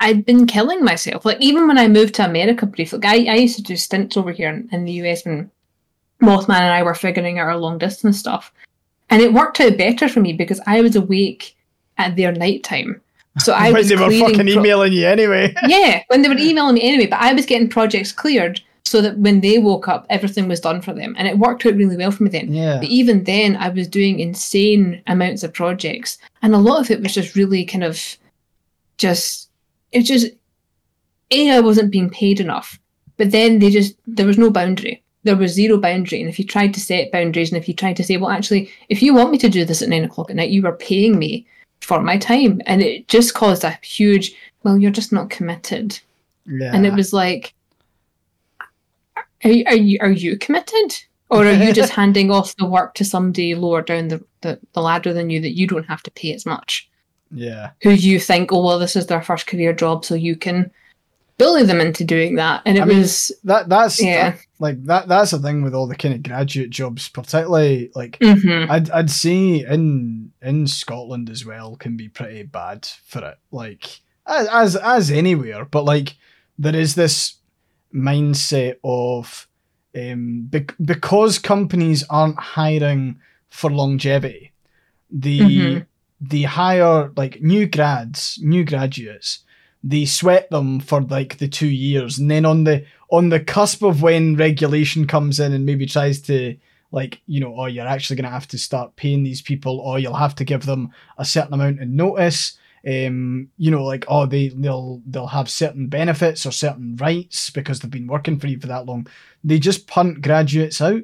I'd been killing myself. Like even when I moved to America briefly, like, I, I used to do stints over here in, in the US when Mothman and I were figuring out our long distance stuff. And it worked out better for me because I was awake at their nighttime. So I (laughs) was they were fucking pro- emailing you anyway. (laughs) yeah, when they were (laughs) emailing me anyway, but I was getting projects cleared so that when they woke up, everything was done for them. And it worked out really well for me then. yeah. But even then, I was doing insane amounts of projects. And a lot of it was just really kind of just, it was just, A, I wasn't being paid enough. But then they just, there was no boundary. There was zero boundary. And if you tried to set boundaries and if you tried to say, well, actually, if you want me to do this at nine o'clock at night, you are paying me for my time. And it just caused a huge, well, you're just not committed. Yeah. And it was like, are, you- are you are you committed, or are you just (laughs) handing off the work to somebody lower down the, the, the ladder than you that you don't have to pay as much? yeah. Who you think, oh well, this is their first career job, so you can bully them into doing that. And it I mean, was That that's Yeah. that- like that that's the thing with all the kind of graduate jobs, particularly like mhm. I'd I'd say in in Scotland as well can be pretty bad for it. Like as as, as anywhere, but like there is this mindset of um bec- because companies aren't hiring for longevity, they Mhm. they hire like new grads, new graduates. They sweat them for like the two years, and then on the on the cusp of when regulation comes in and maybe tries to like you know, oh, you're actually going to have to start paying these people, or you'll have to give them a certain amount of notice. Um, you know, like oh, they they'll they'll have certain benefits or certain rights because they've been working for you for that long. They just punt graduates out.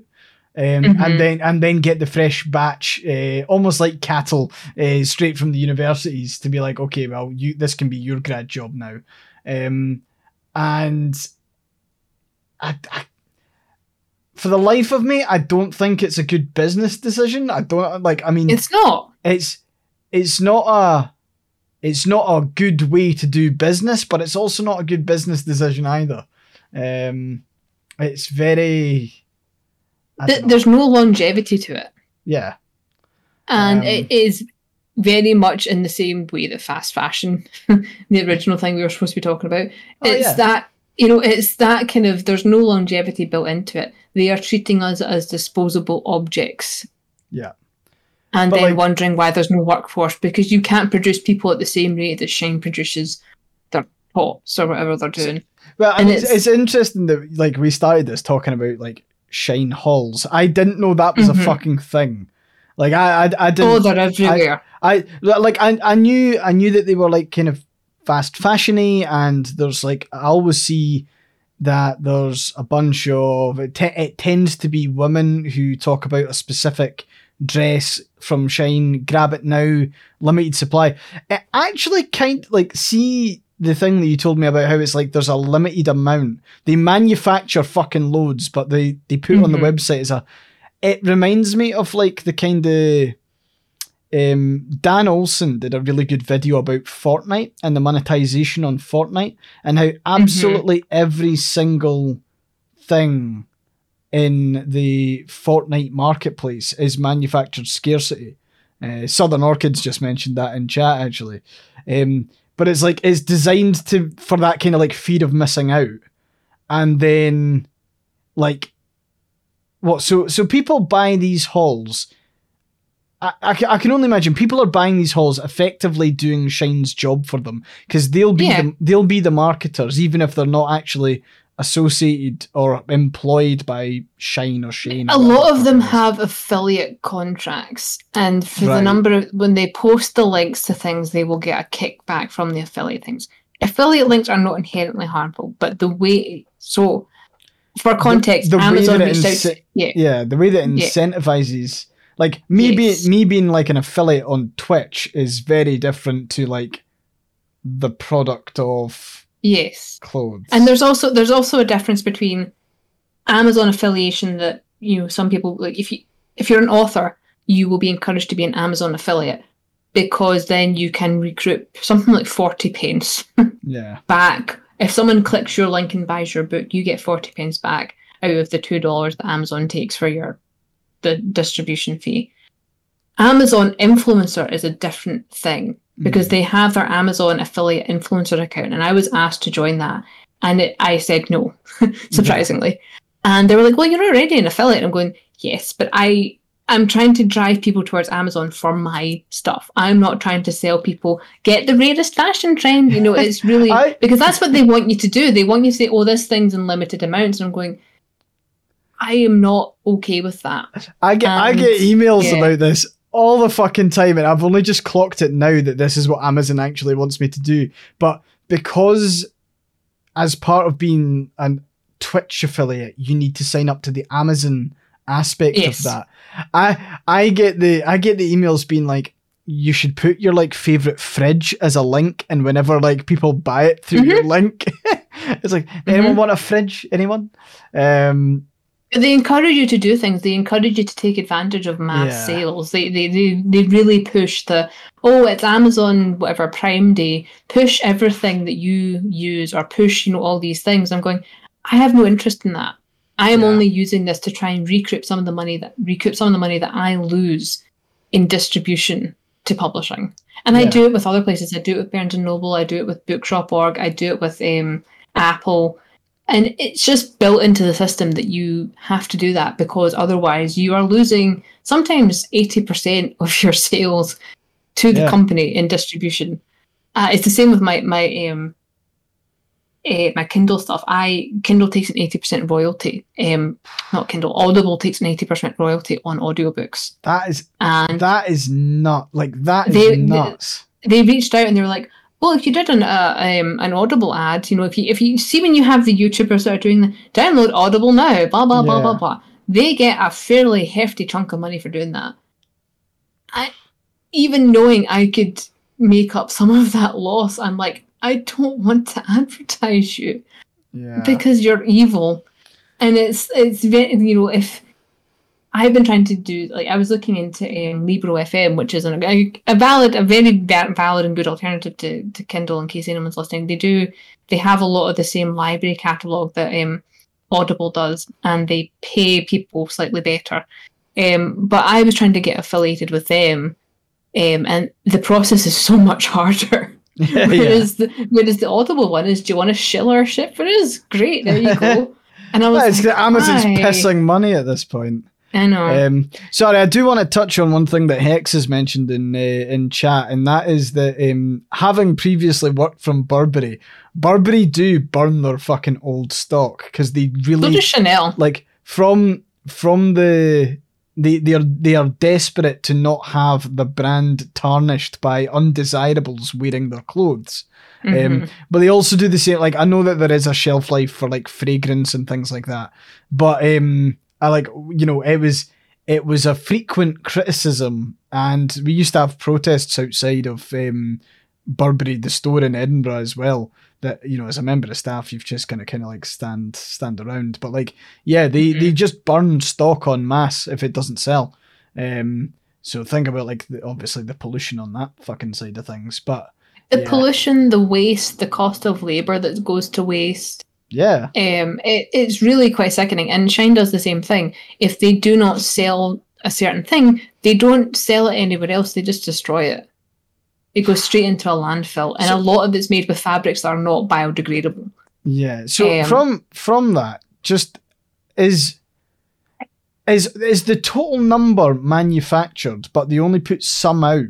Um, Mhm. and then and then get the fresh batch, uh, almost like cattle, uh, straight from the universities to be like, okay, well, you this can be your grad job now, um, and I, I, for the life of me, I don't think it's a good business decision. I don't like. I mean, it's not. it's it's not a it's not a good way to do business, but it's also not a good business decision either. Um, it's very. Th- there's no longevity to it. Yeah, and Um, it is very much in the same way that fast fashion, (laughs) the original thing we were supposed to be talking about, Oh, it's yeah. that you know, it's that kind of there's no longevity built into it. They are treating us as disposable objects. Yeah. And But, then like- wondering why there's no workforce because you can't produce people at the same rate that Shein produces their pots or whatever they're doing. well, and it's, it's- interesting that like we started this talking about like Shein halls. I didn't know that was Mhm. a fucking thing. Like I, I, I didn't. Oh, they're everywhere. I like I, I knew I knew that they were like kind of fast fashiony and there's like I always see that there's a bunch of it, te- it tends to be women who talk about a specific dress from Shein, grab it now, limited supply. It actually kind like see the thing that you told me about how it's like there's a limited amount. They manufacture fucking loads, but they they put on the Mhm. website as a. It reminds me of like the kind of um, Dan Olson did a really good video about Fortnite and the monetization on Fortnite and how absolutely every single thing in the Fortnite marketplace is manufactured scarcity. Uh, Southern Orchids just mentioned that in chat actually, um, but it's like it's designed to for that kind of like fear of missing out, and then like what? So so people buy these halls. I, I, I can only imagine people are buying these halls effectively doing Shein's job for them because they'll be Yeah. the, they'll be the marketers even if they're not actually associated or employed by Shein or Shane. A lot of them have affiliate contracts, and for the number of when they post the links to things, they will get a kickback from the affiliate things. Affiliate links are not inherently harmful, but the way so for context, the way Amazon reached out. ince- To, yeah, yeah, the way that Yeah. incentivizes like me Yes. being me being like an affiliate on Twitch is very different to like the product of yes. clothes. And there's also there's also a difference between Amazon affiliation that you know some people like if you if you're an author, you will be encouraged to be an Amazon affiliate because then you can recruit something like forty pence (laughs) yeah, back. If someone clicks your link and buys your book, you get forty pence back out of the two dollars that Amazon takes for your the distribution fee. Amazon influencer is a different thing mm. because they have their Amazon affiliate influencer account, and I was asked to join that, and it, I said no, (laughs) surprisingly, and they were like, "Well, you're already an affiliate." I'm going, "Yes, but I." I'm trying to drive people towards Amazon for my stuff. I'm not trying to sell people get the rarest fashion trend. You know, (laughs) it's really I- because that's what they want you to do. They want you to say, "Oh, this thing's in limited amounts." And I'm going, I am not okay with that. I get I get emails yeah. about this all the fucking time, and I've only just clocked it now that this is what Amazon actually wants me to do. But because as part of being an Twitch affiliate, you need to sign up to the Amazon aspect Yes. of that. I I get the I get the emails being like you should put your like favorite fridge as a link and whenever like people buy it through your link (laughs) it's like anyone Mhm. want a fridge anyone um They encourage you to do things. They encourage you to take advantage of mass Yeah. sales. They, they they they really push the oh it's Amazon whatever Prime Day. Push everything that you use or push you know all these things. I'm going. I have no interest in that. I am Yeah. only using this to try and recoup some of the money that recoup some of the money that I lose in distribution to publishing. And I do it with other places. I do it with Barnes and Noble. I do it with Bookshop.org. I do it with um, Apple. And it's just built into the system that you have to do that because otherwise you are losing sometimes 80% of your (laughs) sales to the Yeah. company in distribution. Uh, it's the same with my my um uh, my Kindle stuff. I Kindle takes an 80% royalty. Um not Kindle, Audible takes an 80% royalty on audiobooks. that is And That is not like that is They- they- nuts. they reached out and they were like, "Well, if you did an uh, um, an Audible ad, you know, if you if you see when you have the YouTubers that are doing the download Audible now, blah blah blah Yeah. blah blah, they get a fairly hefty chunk of money for doing that. I even knowing I could make up some of that loss, I'm like, I don't want to (laughs) advertise you yeah. because you're evil and it's it's very you know if I've been trying to do like I was looking into um, Libro FM, which is an, a, a valid, a very valid and good alternative to, to Kindle. In case anyone's listening, they do they have a lot of the same library catalog that um, Audible does, and they pay people slightly better. Um, but I was trying to get affiliated with them, um, and the process is so much harder. yeah, (laughs) (laughs) yeah. Whereas the whereas the Audible one is, do you want to shill our shit for us? Great, there you go. (laughs) And I was It's like, Amazon's pissing money at this point. I know. Um, sorry, I do want to touch on one thing that Hex has mentioned in uh, in chat, and that is that um, having previously worked from Burberry, Burberry do burn their fucking old stock because they so really does Chanel. like from from the they they are they are desperate to not have the brand tarnished by undesirables wearing their clothes. Mhm. Um, but they also do the same. Like I know that there is a shelf life for like fragrance and things like that, but um, I like you know it was it was a frequent criticism, and we used to have protests outside of um, Burberry, the store in Edinburgh as well. That you know, as a member of staff, you've just kind of kind of like stand stand around. But like, yeah, they they just burn stock on mass if it doesn't sell. Um, so think about like the, obviously the pollution on that fucking side of things, but. the yeah. pollution, the waste, the cost of labor that goes to waste. Yeah, Um, it, it's really quite sickening. And Shein does the same thing. If they do not sell a certain thing, they don't sell it anywhere else. They just destroy it. It goes straight into a landfill, and a lot of it's made with fabrics that are not biodegradable. yeah. So Um, from from that, just is is is the total number manufactured, but they only put some out,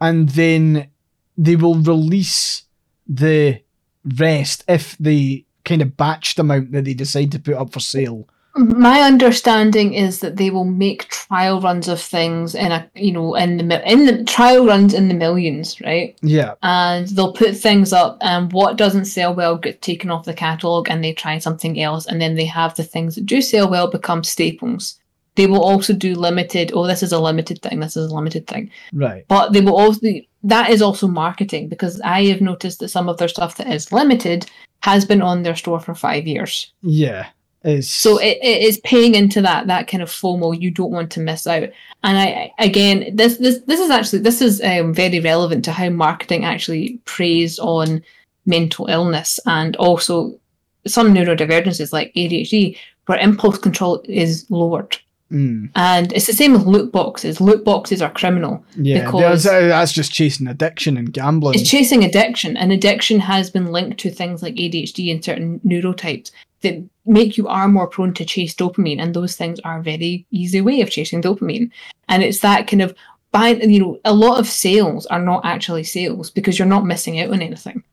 and then they will release the rest if they kind of batch them out that they decide to put up for sale My understanding is that they will make trial runs of things in a you know in the in the trial runs in the millions, right? Yeah. And they'll put things up, and what doesn't sell well gets taken off the catalog, and they try something else, and then they have the things that do sell well become staples. They will also do limited. Oh, this is a limited thing. This is a limited thing. Right. But they will also that is also marketing because I have noticed that some of their stuff that is limited has been on their store for five years. Yeah. It's So it, it is paying into that that kind of FOMO you don't want to miss out. And I again this this this is actually this is um, very relevant to how marketing actually preys on mental illness and also some neurodivergences like ADHD where impulse control is lowered. Mm, And it's the same with loot boxes. Loot boxes are criminal. yeah. Because- That's, uh, that's just chasing addiction and gambling. It's chasing addiction, and addiction has been linked to things like ADHD and certain neurotypes that make you are more prone to chase dopamine, and those things are a very easy way of chasing dopamine. And it's that kind of buying, you know, a lot of sales are not actually sales because you're not missing out on anything.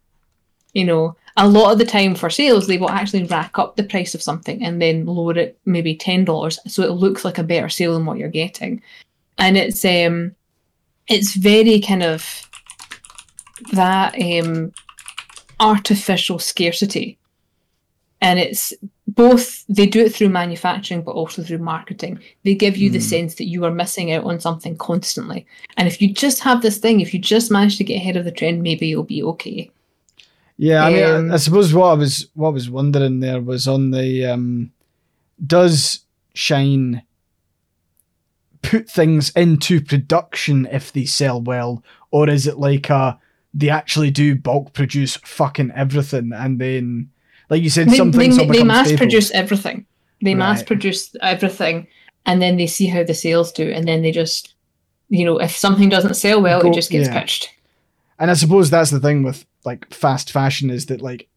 You know, a lot of the time for sales, they will actually rack up the price of something and then lower it maybe ten dollars, so it looks like a better sale than what you're getting. And it's um, it's very kind of that um, artificial scarcity. And it's both, they do it through manufacturing, but also through marketing. They give you the Mm. sense that you are missing out on something constantly. And if you just have this thing, if you just manage to get ahead of the trend, maybe you'll be okay. Yeah, I mean, I- Um, I, suppose what I was what I was wondering there was on the um, does Shein put things into production if they sell well, or is it like a they actually do bulk produce fucking everything and then, like you said, They, some they, things they mass staples? produce everything. They mass produce everything, and then they see how the sales do, and then they just, you know, if something doesn't sell well, Go- it just gets yeah. pitched. And I suppose that's the thing with like fast fashion is that like,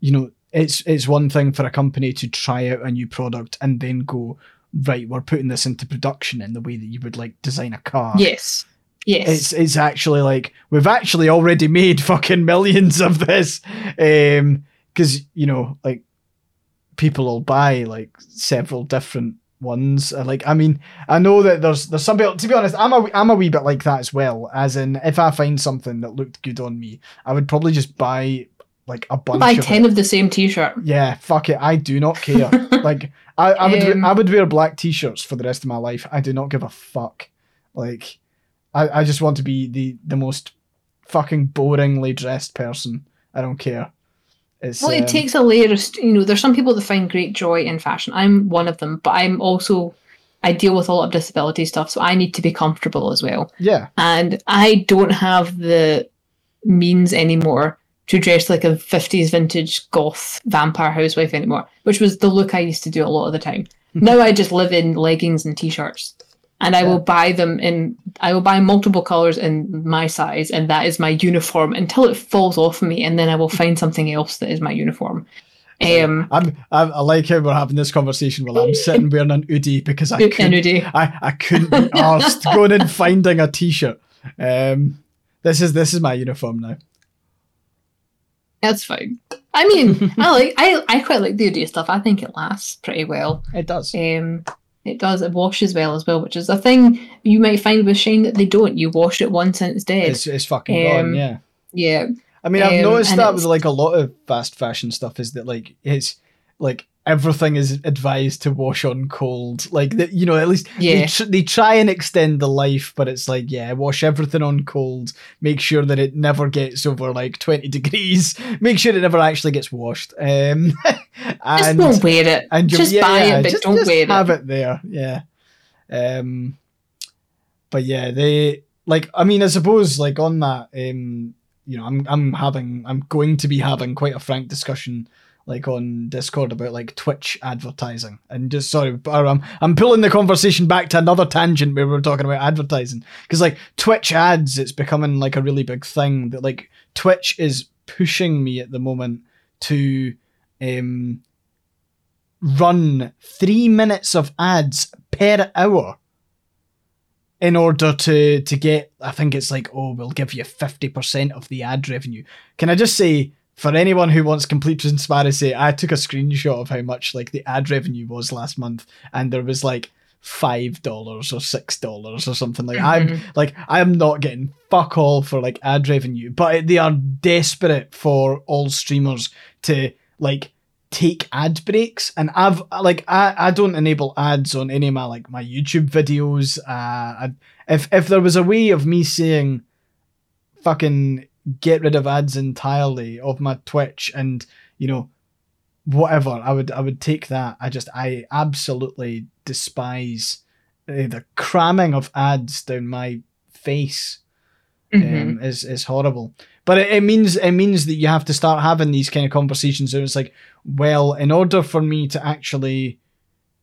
you know, it's it's one thing for a company to try out a new product and then go, right, we're putting this into production in the way that you would like design a car. Yes. Yes. It's it's actually like we've actually already made (laughs) fucking millions of this. Um because you know, like people will buy like several different ones. Uh, Like I mean, I know that there's there's some people to be honest, I'm a I'm a wee bit like that as well. As in if I find something that looked good on me, I would probably just buy like a bunch buy of 10 it. of the same t-shirt. Yeah, fuck it. I do not care. (laughs) like I, I would Um, I would wear black t-shirts for the rest of my life. I do not give a fuck. Like I, I just want to be the the most fucking boringly dressed person. I don't care. It's Well, um, it takes a layer of, st- you know, there's some people that find great joy in fashion. I'm one of them, but I'm also, I deal with a lot of disability stuff, so I need to be comfortable as well. yeah. And I don't have the means anymore to dress like a 50s vintage goth vampire housewife anymore, which was the look I used to do a lot of the time. (laughs) now I just live in leggings and t-shirts. And I will buy them in I will buy multiple colours in my size and that is my uniform until it falls off of me and then I will find something else that is my uniform. Um I'm I, I like how we're having this conversation while I'm sitting wearing an hoodie because I (laughs) couldn't. I, I couldn't be (laughs) asked going and finding a t-shirt. Um this is this is my uniform now. That's fine. I mean, (laughs) I like I, I quite like the hoodie stuff. I think it lasts pretty well. It does. Um, it does. It washes well as well, which is a thing you might find with Shane that they don't. You wash it once and it's dead. It's it's fucking gone, Um, yeah. yeah, I mean, I've Um, noticed that with like a lot of fast fashion stuff is that like it's like everything is advised to wash on cold. Like that, you know, at least they, tr- they try and extend the life, but it's like yeah, wash everything on cold. Make sure that it never gets over like twenty degrees. (laughs) Make sure it never actually gets washed. Um, (laughs) just don't wear it. and just yeah, buy yeah, it, but just, don't just wear have it. it there. Yeah. Um, but yeah, they like. I mean, I suppose like on that. Um, you know, I'm I'm having I'm going to be having quite a frank discussion like on Discord about like Twitch advertising and just sorry, I'm I'm pulling the conversation back to another tangent where we were talking about advertising because like Twitch ads, it's becoming like a really big thing that like Twitch is pushing me at the moment to um run three minutes of ads per hour in order to to get I think it's like oh we'll give you 50% of the ad revenue. Can I just say for anyone who wants complete transparency, I took a screenshot of how much like the ad revenue was last month, and there was like five dollars or six dollars or something like. Mm-hmm. I'm like I'm not getting fuck all for like ad revenue, but they are desperate for all streamers to like take ad breaks and i've like i i don't enable ads on any of my like my youtube videos uh I, if if there was a way of me saying fucking get rid of ads entirely of my twitch and you know whatever i would i would take that i just i absolutely despise uh, the cramming of ads down my face mm-hmm. um, is is horrible but it, it means it means that you have to start having these kind of conversations. And it's like, well, in order for me to actually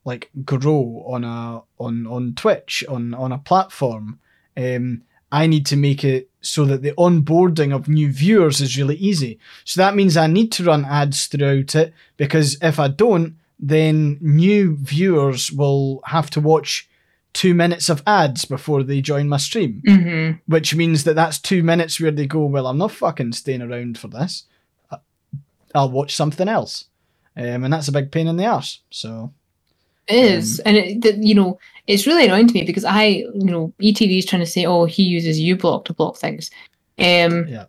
like grow on a on on Twitch on on a platform, um, I need to make it so that the onboarding of new viewers is really easy. So that means I need to run ads throughout it because if I don't, then new viewers will have to watch two minutes of ads before they join my stream, mm-hmm. which means that that's two minutes where they go, well, I'm not fucking staying around for this. I'll watch something else, um, and that's a big pain in the ass. So is, um, and it, you know, it's really annoying to me because I, you know, ETV is trying to say, oh, he uses uBlock to block things. Um, yeah.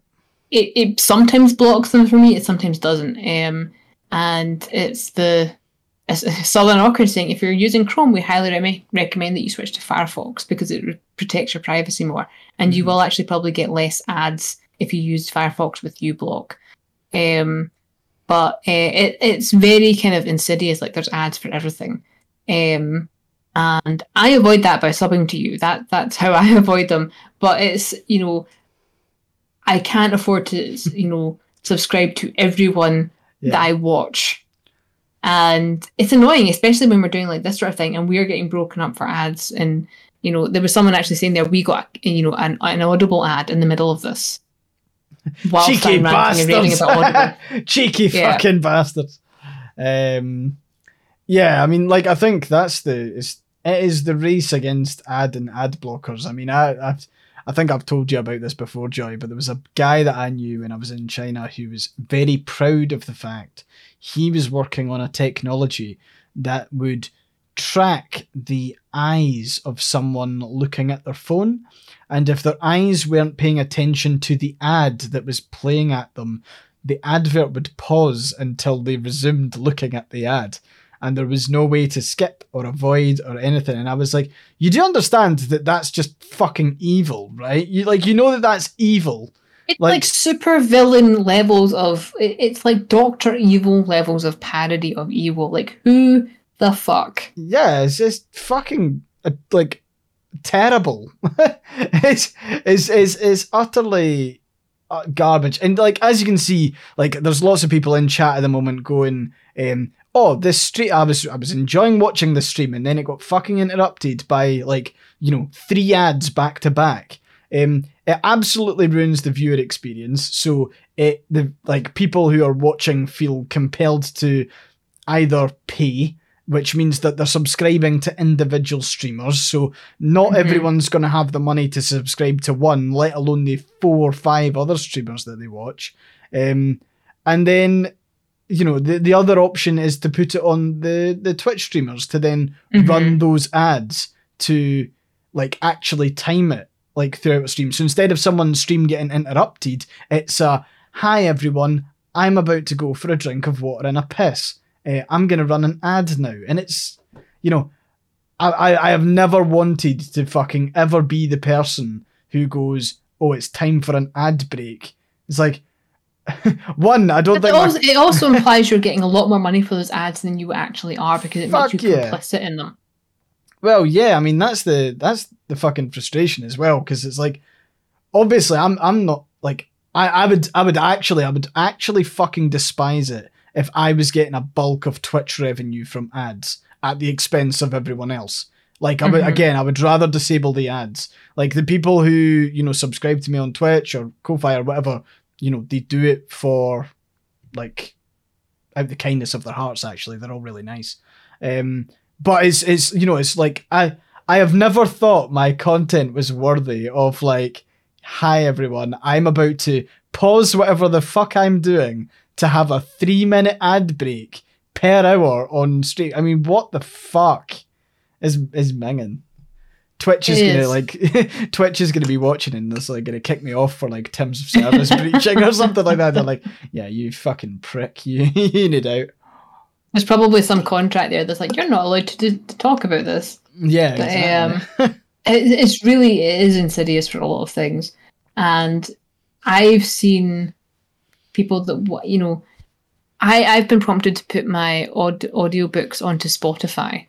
It, it sometimes blocks them for me. It sometimes doesn't. Um, and it's the (laughs) Southern Orchid saying if you're using Chrome, we highly re- recommend that you switch to Firefox because it re- protects your privacy more, and mm-hmm. you will actually probably get less ads if you use Firefox with uBlock. Um, but uh, it, it's very kind of insidious. Like there's ads for everything, um, and I avoid that by subbing to you. That that's how I (laughs) avoid them. But it's you know, I can't afford to you know subscribe to everyone yeah. that I watch and it's annoying, especially when we're doing like this sort of thing and we're getting broken up for ads. And, you know, there was someone actually saying there, we got, you know, an, an audible ad in the middle of this. Cheeky bastards. (laughs) Cheeky yeah. fucking bastards. Um, yeah, I mean, like, I think that's the, it's, it is the race against ad and ad blockers. I mean, I, I've, I think I've told you about this before, Joy, but there was a guy that I knew when I was in China who was very proud of the fact he was working on a technology that would track the eyes of someone looking at their phone. And if their eyes weren't paying attention to the ad that was playing at them, the advert would pause until they resumed looking at the ad. And there was no way to skip or avoid or anything. And I was like, you do understand that that's just fucking evil, right? You like, you know that that's evil. It's like, like super villain levels of. It's like Doctor Evil levels of parody of evil. Like who the fuck? Yeah, it's just fucking uh, like terrible. (laughs) it's, it's it's it's utterly uh, garbage. And like as you can see, like there's lots of people in chat at the moment going, um, "Oh, this stream. I was I was enjoying watching the stream, and then it got fucking interrupted by like you know three ads back to back." Um, it absolutely ruins the viewer experience. So it the like people who are watching feel compelled to either pay, which means that they're subscribing to individual streamers. So not mm-hmm. everyone's going to have the money to subscribe to one, let alone the four or five other streamers that they watch. Um, and then you know the, the other option is to put it on the the Twitch streamers to then mm-hmm. run those ads to like actually time it like throughout a stream. So instead of someone's stream getting interrupted, it's a hi everyone, I'm about to go for a drink of water and a piss. Uh, I'm gonna run an ad now, and it's you know, I, I I have never wanted to fucking ever be the person who goes, oh, it's time for an ad break. It's like. (laughs) one, I don't but think. It also, my... it also implies you're getting a lot more money for those ads than you actually are because it Fuck makes you yeah. complicit in them. Well, yeah, I mean that's the that's the fucking frustration as well because it's like obviously I'm I'm not like I I would I would actually I would actually fucking despise it if I was getting a bulk of Twitch revenue from ads at the expense of everyone else. Like I would, mm-hmm. again, I would rather disable the ads. Like the people who you know subscribe to me on Twitch or Ko-fi or whatever, you know, they do it for like out the kindness of their hearts. Actually, they're all really nice. Um, but it's it's you know it's like I I have never thought my content was worthy of like hi everyone I'm about to pause whatever the fuck I'm doing to have a three minute ad break per hour on stream. I mean, what the fuck is is minging? Twitch is gonna like (laughs) Twitch is gonna be watching and it's like gonna kick me off for like terms of service breaching or something like that. They're like, yeah, you fucking prick, (laughs) you, you need out. There's probably some contract there that's like you're not allowed to, do, to talk about this. Yeah, But, exactly. Um, (laughs) it, it's really it is insidious for a lot of things, and I've seen people that you know. I I've been prompted to put my aud- audiobooks onto Spotify.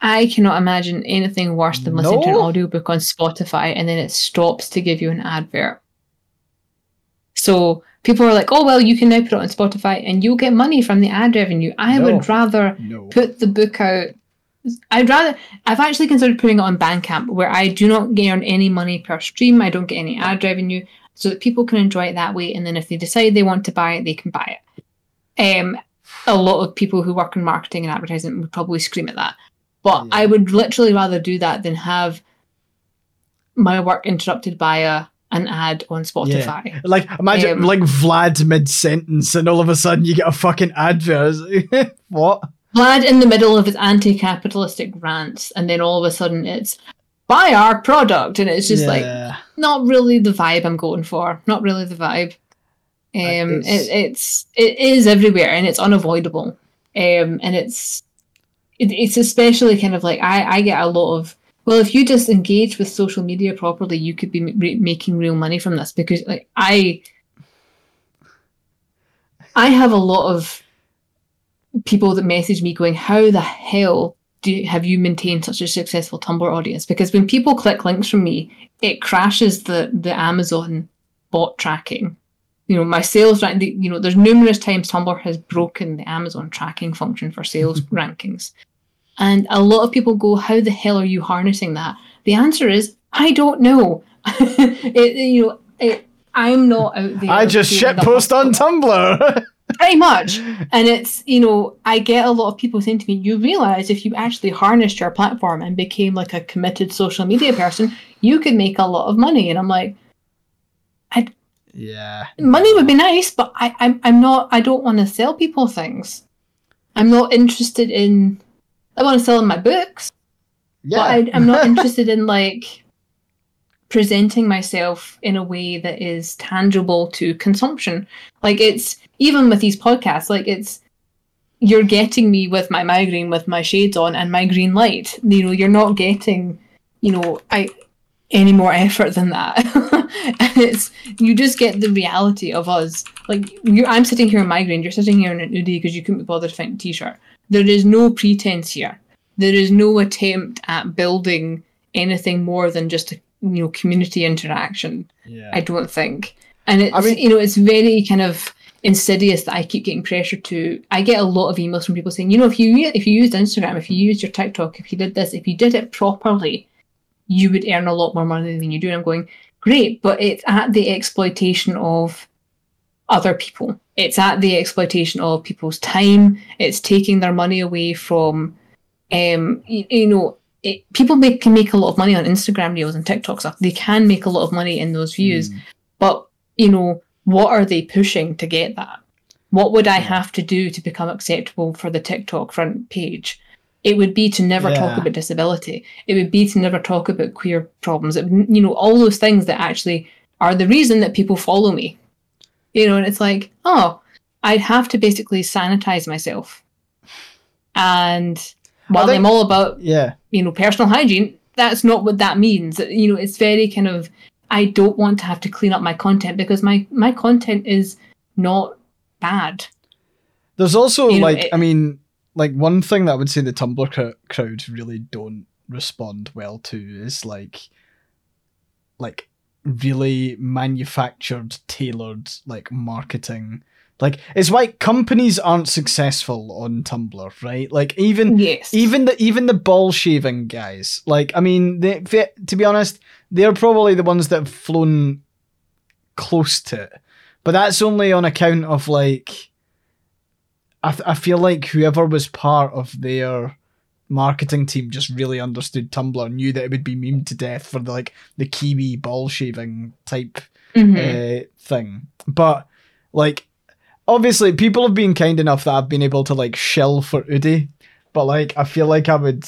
I cannot imagine anything worse than listening to an No. audiobook on Spotify and then it stops to give you an advert. So people are like, "Oh well, you can now put it on Spotify and you'll get money from the ad revenue." I No. would rather no. put the book out. I'd rather. I've actually considered putting it on Bandcamp, where I do not earn any money per stream. I don't get any ad revenue, so that people can enjoy it that way. And then if they decide they want to buy it, they can buy it. Um, a lot of people who work in marketing and advertising would probably scream at that, but Yeah. I would literally rather do that than have my work interrupted by a an ad on Spotify. Like imagine Um, like Vlad mid sentence and all of a sudden you get a fucking advert. (laughs) What? Vlad in the middle of his anti-capitalistic rants, and then all of a sudden it's buy our product, and it's just like not really the vibe I'm going for. Not really the vibe. Um, it's- it, it's it is everywhere, and it's unavoidable. Um, and it's it, it's especially kind of like I I get a lot of well, if you just engage with social media properly, you could be re- making real money from this because like I I have a lot of people that message me going, "How the hell do you, have you maintained such a successful Tumblr audience?" Because when people click links from me, it crashes the the Amazon bot tracking. You know, my sales rank. You know, there's numerous times Tumblr has broken the Amazon tracking function for sales (laughs) rankings, and a lot of people go, "How the hell are you harnessing that?" The answer is, I don't know. (laughs) it, you know, it, I'm not out there. I just doing shit the post on Tumblr. (laughs) pretty much and it's you know i get a lot of people saying to me you realize if you actually harnessed your platform and became like a committed social media person you could make a lot of money and i'm like I. yeah. money would be nice but i i'm, I'm not i don't want to sell people things i'm not interested in i want to sell them my books Yeah. but I, I'm not (laughs) interested in like presenting myself in a way that is tangible to consumption. Like it's even with these podcasts, like it's you're getting me with my migraine with my shades on and my green light. You know, you're not getting, you know, I any more effort than that. (laughs) and it's you just get the reality of us. Like you're, I'm sitting here in migraine, you're sitting here in an hoodie because you couldn't be bothered to find a t-shirt. There is no pretense here. There is no attempt at building anything more than just a you know community interaction yeah. i don't think. And it's I mean- you know it's very kind of insidious that i keep getting pressure to i get a lot of emails from people saying you know if you if you used instagram if you used your tiktok if you did this if you did it properly you would earn a lot more money than you do. And i'm going great but it's at the exploitation of other people it's at the exploitation of people's time. It's taking their money away from um you, you know it, people make, can make a lot of money on instagram reels and tiktok stuff they can make a lot of money in those views. Mm. but you know what are they pushing to get that? What would i have to do to become acceptable for the tiktok front page? It would be to never talk about disability. It would be to never talk about queer problems. It, you know all those things that actually are the reason that people follow me you know and it's like oh i'd have to basically sanitize myself. And while think- i'm all about Yeah. you know personal hygiene that's not what that means. You know it's very kind of i don't want to have to clean up my content because my my content is not bad. There's also You know, like it- I mean, like one thing that I would say the Tumblr cr- crowd really don't respond well to is like, like really manufactured, tailored like marketing. Like it's why companies aren't successful on Tumblr, right? Like even yes even the even the ball shaving guys like i mean they to be honest they're probably the ones that have flown close to it but that's only on account of like i, th- I feel like whoever was part of their marketing team just really understood Tumblr, knew that it would be memed to death for the like the Kiwi ball shaving type Mhm. uh, thing. But like, obviously, people have been kind enough that I've been able to like shell for Oodie. But like, I feel like I would,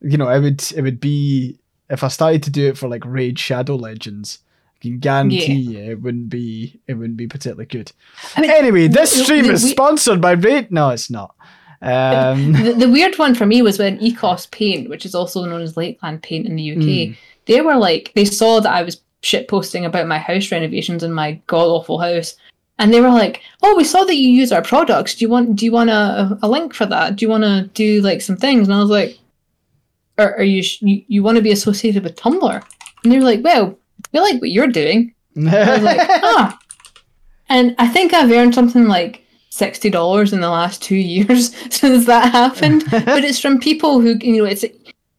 you know, it would it would be if I started to do it for like Raid Shadow Legends. I can guarantee you it wouldn't be it wouldn't be particularly good. I mean, anyway, this stream is we- sponsored by Raid. No, it's not. Um, the, the weird one for me was when Ecos Paint, which is also known as Lakeland Paint in the UK, Mm. they were like they saw that I was shit posting about my house renovations in my god awful house, and they were like, "Oh, we saw that you use our products. Do you want do you want a, a link for that? Do you want to do like some things?" And I was like, "Are, are you, sh- you you want to be associated with Tumblr?" And they were like, "Well, we like what you're doing." I was like, (laughs) ah. And I think I've earned something like sixty dollars in the last two years (laughs) since that happened. (laughs) but it's from people who you know it's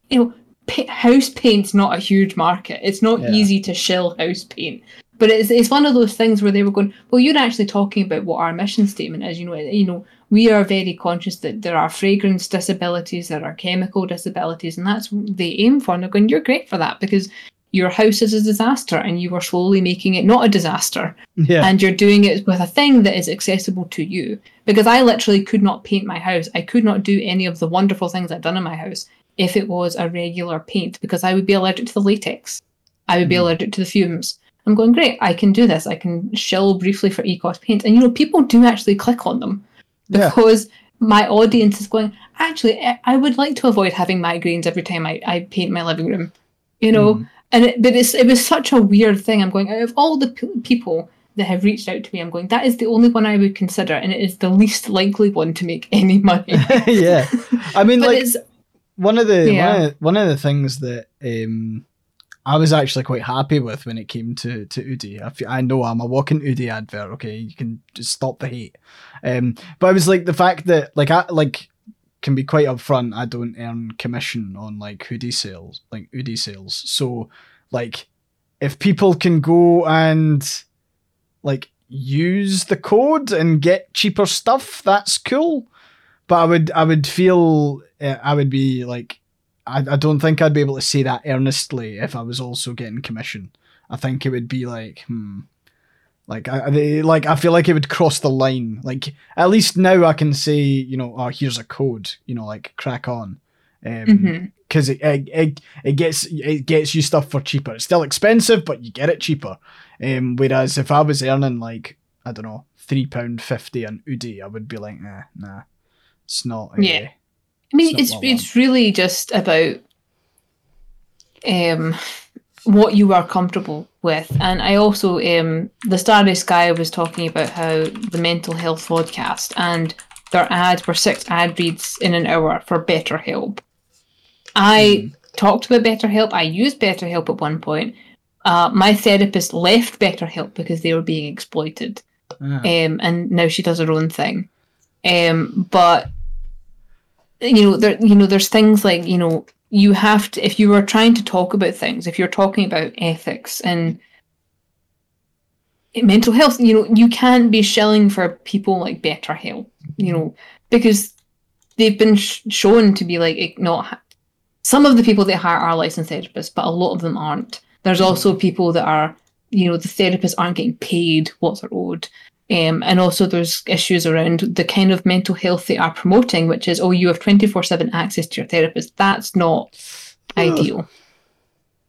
you know pa- house paint's not a huge market. It's not Yeah. easy to shill house paint. But it's it's one of those things where they were going, well, you're actually talking about what our mission statement is. You know, you know, we are very conscious that there are fragrance disabilities, there are chemical disabilities, and that's what they aim for. And they're going, you're great for that because your house is a disaster, and you are slowly making it not a disaster yeah, and you're doing it with a thing that is accessible to you. Because I literally could not paint my house. I could not do any of the wonderful things I've done in my house if it was a regular paint because I would be allergic to the latex. I would be Mm. allergic to the fumes. I'm going, great, I can do this. I can shill briefly for Ecos paint. And you know, people do actually click on them yeah, because my audience is going, actually, I- I would like to avoid having migraines every time I, I paint my living room. You know, Mm. And it, but it's it was such a weird thing. I'm going out of all the p- people that have reached out to me. I'm going that is the only one I would consider, and it is the least likely one to make any (laughs) money. (laughs) yeah. I mean, (laughs) like one of the Yeah. one, of, one of the things that um I was actually quite happy with when it came to to Oodie. I, I know I'm a walking Oodie advert. Okay, you can just stop the hate. Um, but I was like the fact that like I like can be quite upfront. I don't earn commission on like hoodie sales, like hoodie sales. So like if people can go and like use the code and get cheaper stuff, that's cool. But I would I would feel uh, I would be like I, I don't think I'd be able to say that earnestly if I was also getting commission. I think it would be like hmm like I I- like I feel like it would cross the line. Like at least now I can say you know oh here's a code you know like crack on. Um, Mhm. because it, it, it it gets it gets you stuff for cheaper. It's still expensive, but you get it cheaper. Um, whereas if I was earning like I don't know three pound fifty on Oodie, I would be like, nah, nah, it's not. Yeah. I mean, It's it's it's, really just about um what you are comfortable with, and I also um the Starry Sky was talking about how the mental health podcast and their ads were six ad reads in an hour for BetterHelp. I talked about BetterHelp. I used BetterHelp at one point. Uh, my therapist left BetterHelp because they were being exploited Ah. um, and now she does her own thing. Um, but you know, there you know, there's things like you know, you have to if you are trying to talk about things, if you're talking about ethics and mental health, you know, you can't be shilling for people like BetterHelp, you know, because they've been sh- shown to be like not. Some of the people they hire are licensed therapists, but a lot of them aren't. There's mm-hmm. also people that are, you know, the therapists aren't getting paid what they're owed. Um, and also there's issues around the kind of mental health they are promoting, which is, oh, you have 24-7 access to your therapist. That's not ideal.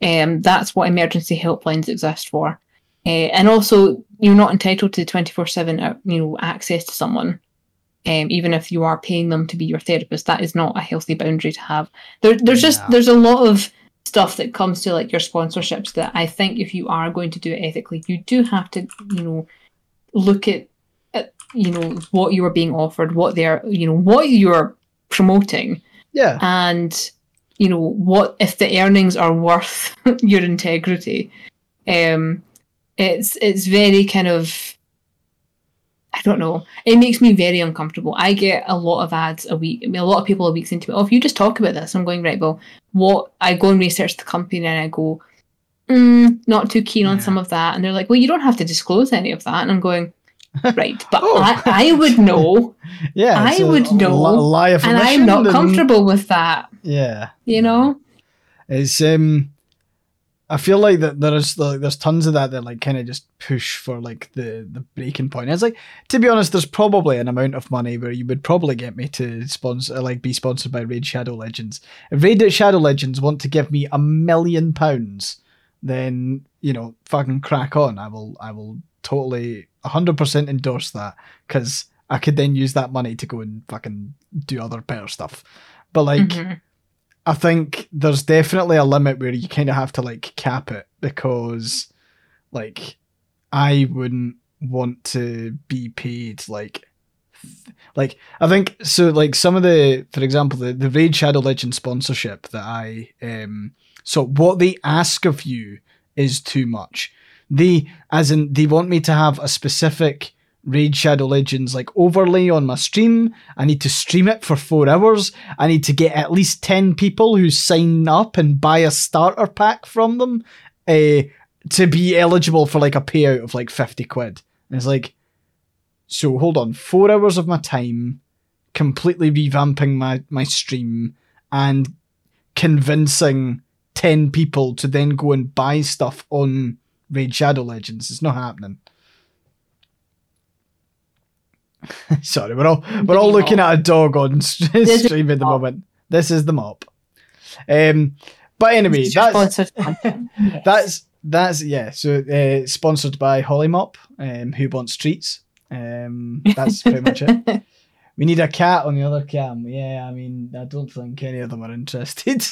Um, that's what emergency helplines exist for. Uh, and also, you're not entitled to 24-7, uh, you know, access to someone. Um, even if you are paying them to be your therapist, that is not a healthy boundary to have. There, there's just there's a lot of stuff that comes to like your sponsorships that I think if you are going to do it ethically, you do have to, you know, look at, at you know what you are being offered, what they're, you know, what you're promoting, Yeah. and you know what if the earnings are worth (laughs) your integrity. Um, it's it's very kind of I don't know. It makes me very uncomfortable. I get a lot of ads a week. I mean, a lot of people a week into me. Oh, if you just talk about this, I'm going right. Well, what I go and research the company and I go, mm, not too keen on Yeah. some of that, and they're like, well, you don't have to disclose any of that, and I'm going, (laughs) right? But Oh. I, I would know, (laughs) Yeah, I would know, li- lie of and I'm not and- comfortable with that. Yeah, You know? it's um. I feel like that there's like there's tons of that that like kind of just push for like the the breaking point. It's like to be honest, there's probably an amount of money where you would probably get me to sponsor like be sponsored by Raid Shadow Legends. If Raid Shadow Legends want to give me a million pounds, then you know fucking crack on. I will I will totally 100% endorse that because I could then use that money to go and fucking do other better stuff. But like. Mhm. I think there's definitely a limit where you kind of have to like cap it because, like, I wouldn't want to be paid like, like I think so. Like some of the, for example, the the Raid Shadow Legend sponsorship that I um. So what they ask of you is too much. They, as in, they want me to have a specific Raid Shadow Legends like overlay on my stream. I need to stream it for four hours. I need to get at least 10 people who sign up and buy a starter pack from them uh, to be eligible for like a payout of like 50 quid. And it's like, so hold on, four hours of my time completely revamping my, my stream and convincing 10 people to then go and buy stuff on Raid Shadow Legends. It's not happening. (laughs) Sorry, we're all we're all looking at a dog on (laughs) stream at the moment. This is the mop. Um, but anyway, that's sponsored. Yes. (laughs) that's that's yeah. So uh, sponsored by Holly Mop, um, who wants treats. Um, that's pretty much it. We need a cat on the other cam. Yeah, I mean, I don't think any of them are interested.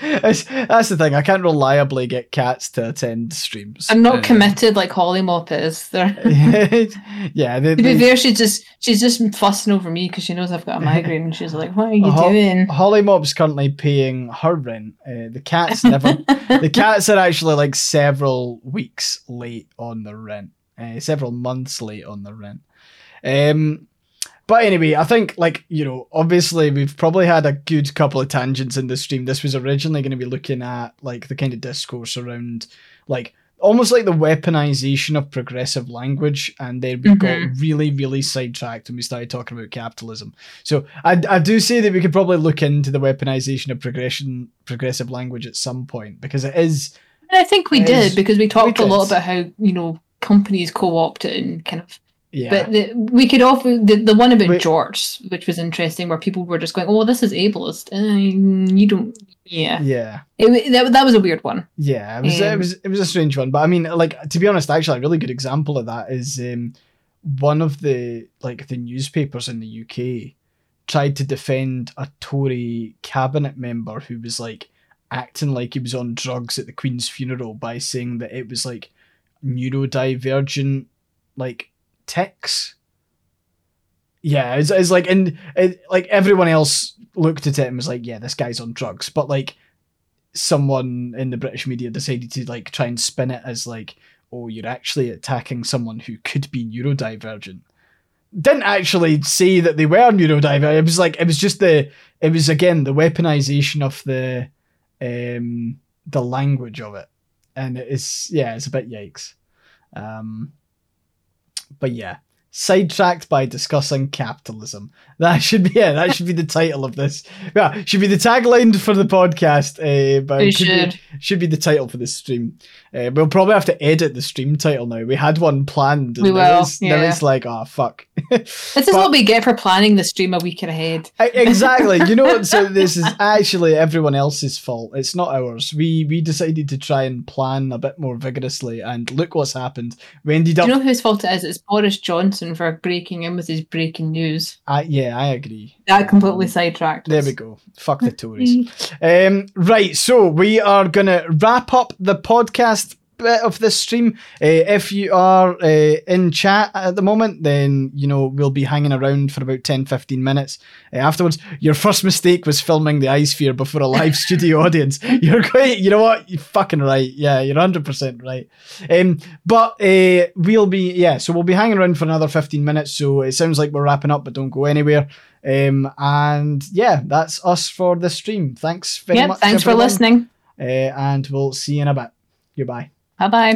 That's, that's the thing. I can't reliably get cats to attend streams. I'm not Uh, committed like Holly Mop is. There. (laughs) yeah, they, To be they- fair, she just she's just fussing over me because she knows I've got a migraine, and she's like, "What are you Uh-huh. doing?" Holly Mop's currently paying her rent. Uh, the cats never. (laughs) the cats are actually like several weeks late on the rent, uh, several months late on the rent. Um, but anyway, I think like you know, obviously we've probably had a good couple of tangents in the stream. This was originally going to be looking at like the kind of discourse around like almost like the weaponization of progressive language, and then we got mm-hmm. really, really sidetracked when we started talking about capitalism. So I, I do say that we could probably look into the weaponization of progression progressive language at some point because it is And I think we did is- because we talked a lot about how you know companies co-opt it and kind of. Yeah But the, we could offer the, the one about. George, which was interesting, where people were just going, "Oh, this is ableist." Uh, you don't. Yeah, yeah it, that that was a weird one. yeah it was it Um, was it was a strange one but I mean like to be honest actually a really good example of that is um one of the like the newspapers in the UK tried to defend a Tory cabinet member who was like acting like he was on drugs at the Queen's funeral by saying that it was like neurodivergent like tics. Yeah, it's, it's like and it, like everyone else looked at it and was like, yeah, this guy's on drugs, but like someone in the British media decided to like try and spin it as like, oh, you're actually attacking someone who could be neurodivergent. Didn't actually say that they were neurodivergent. It was like it was just the it was again the weaponization of the um the language of it. And it's yeah, it's a bit yikes. Um but yeah. Sidetracked by discussing capitalism. That should be yeah, that should be the title of this. Yeah, should be the tagline for the podcast. Uh, but it could be- should. should be the title for this stream. Uh, we'll probably have to edit the stream title now. We had one planned. and We will, It's, Now yeah. it's like, oh fuck. This is (laughs) what we get for planning the stream a week ahead. Exactly. You know what? So (laughs) this is actually everyone else's fault. It's not ours. We we decided to try and plan a bit more vigorously, and look what's happened. We ended Do you know whose fault it is? It's Boris Johnson for breaking in with his breaking news. I, yeah, I agree. That completely sidetracked. There us. we go. Fuck the (laughs) Tories. Um, right, so we are going to wrap up the podcast bit of this stream. Uh, if you are uh, in chat at the moment, then, you know, we'll be hanging around for about 10, 15 minutes. Uh, afterwards, your first mistake was filming the ice sphere before a live (laughs) studio audience. You're great. You know what? You're fucking right. Yeah, you're 100% right. Um, but uh, we'll be, yeah, so we'll be hanging around for another 15 minutes. So it sounds like we're wrapping up, but don't go anywhere. Um, and yeah, that's us for the stream. Thanks very Yep, much. thanks for listening. Uh, and we'll see you in a bit. Goodbye. Bye bye.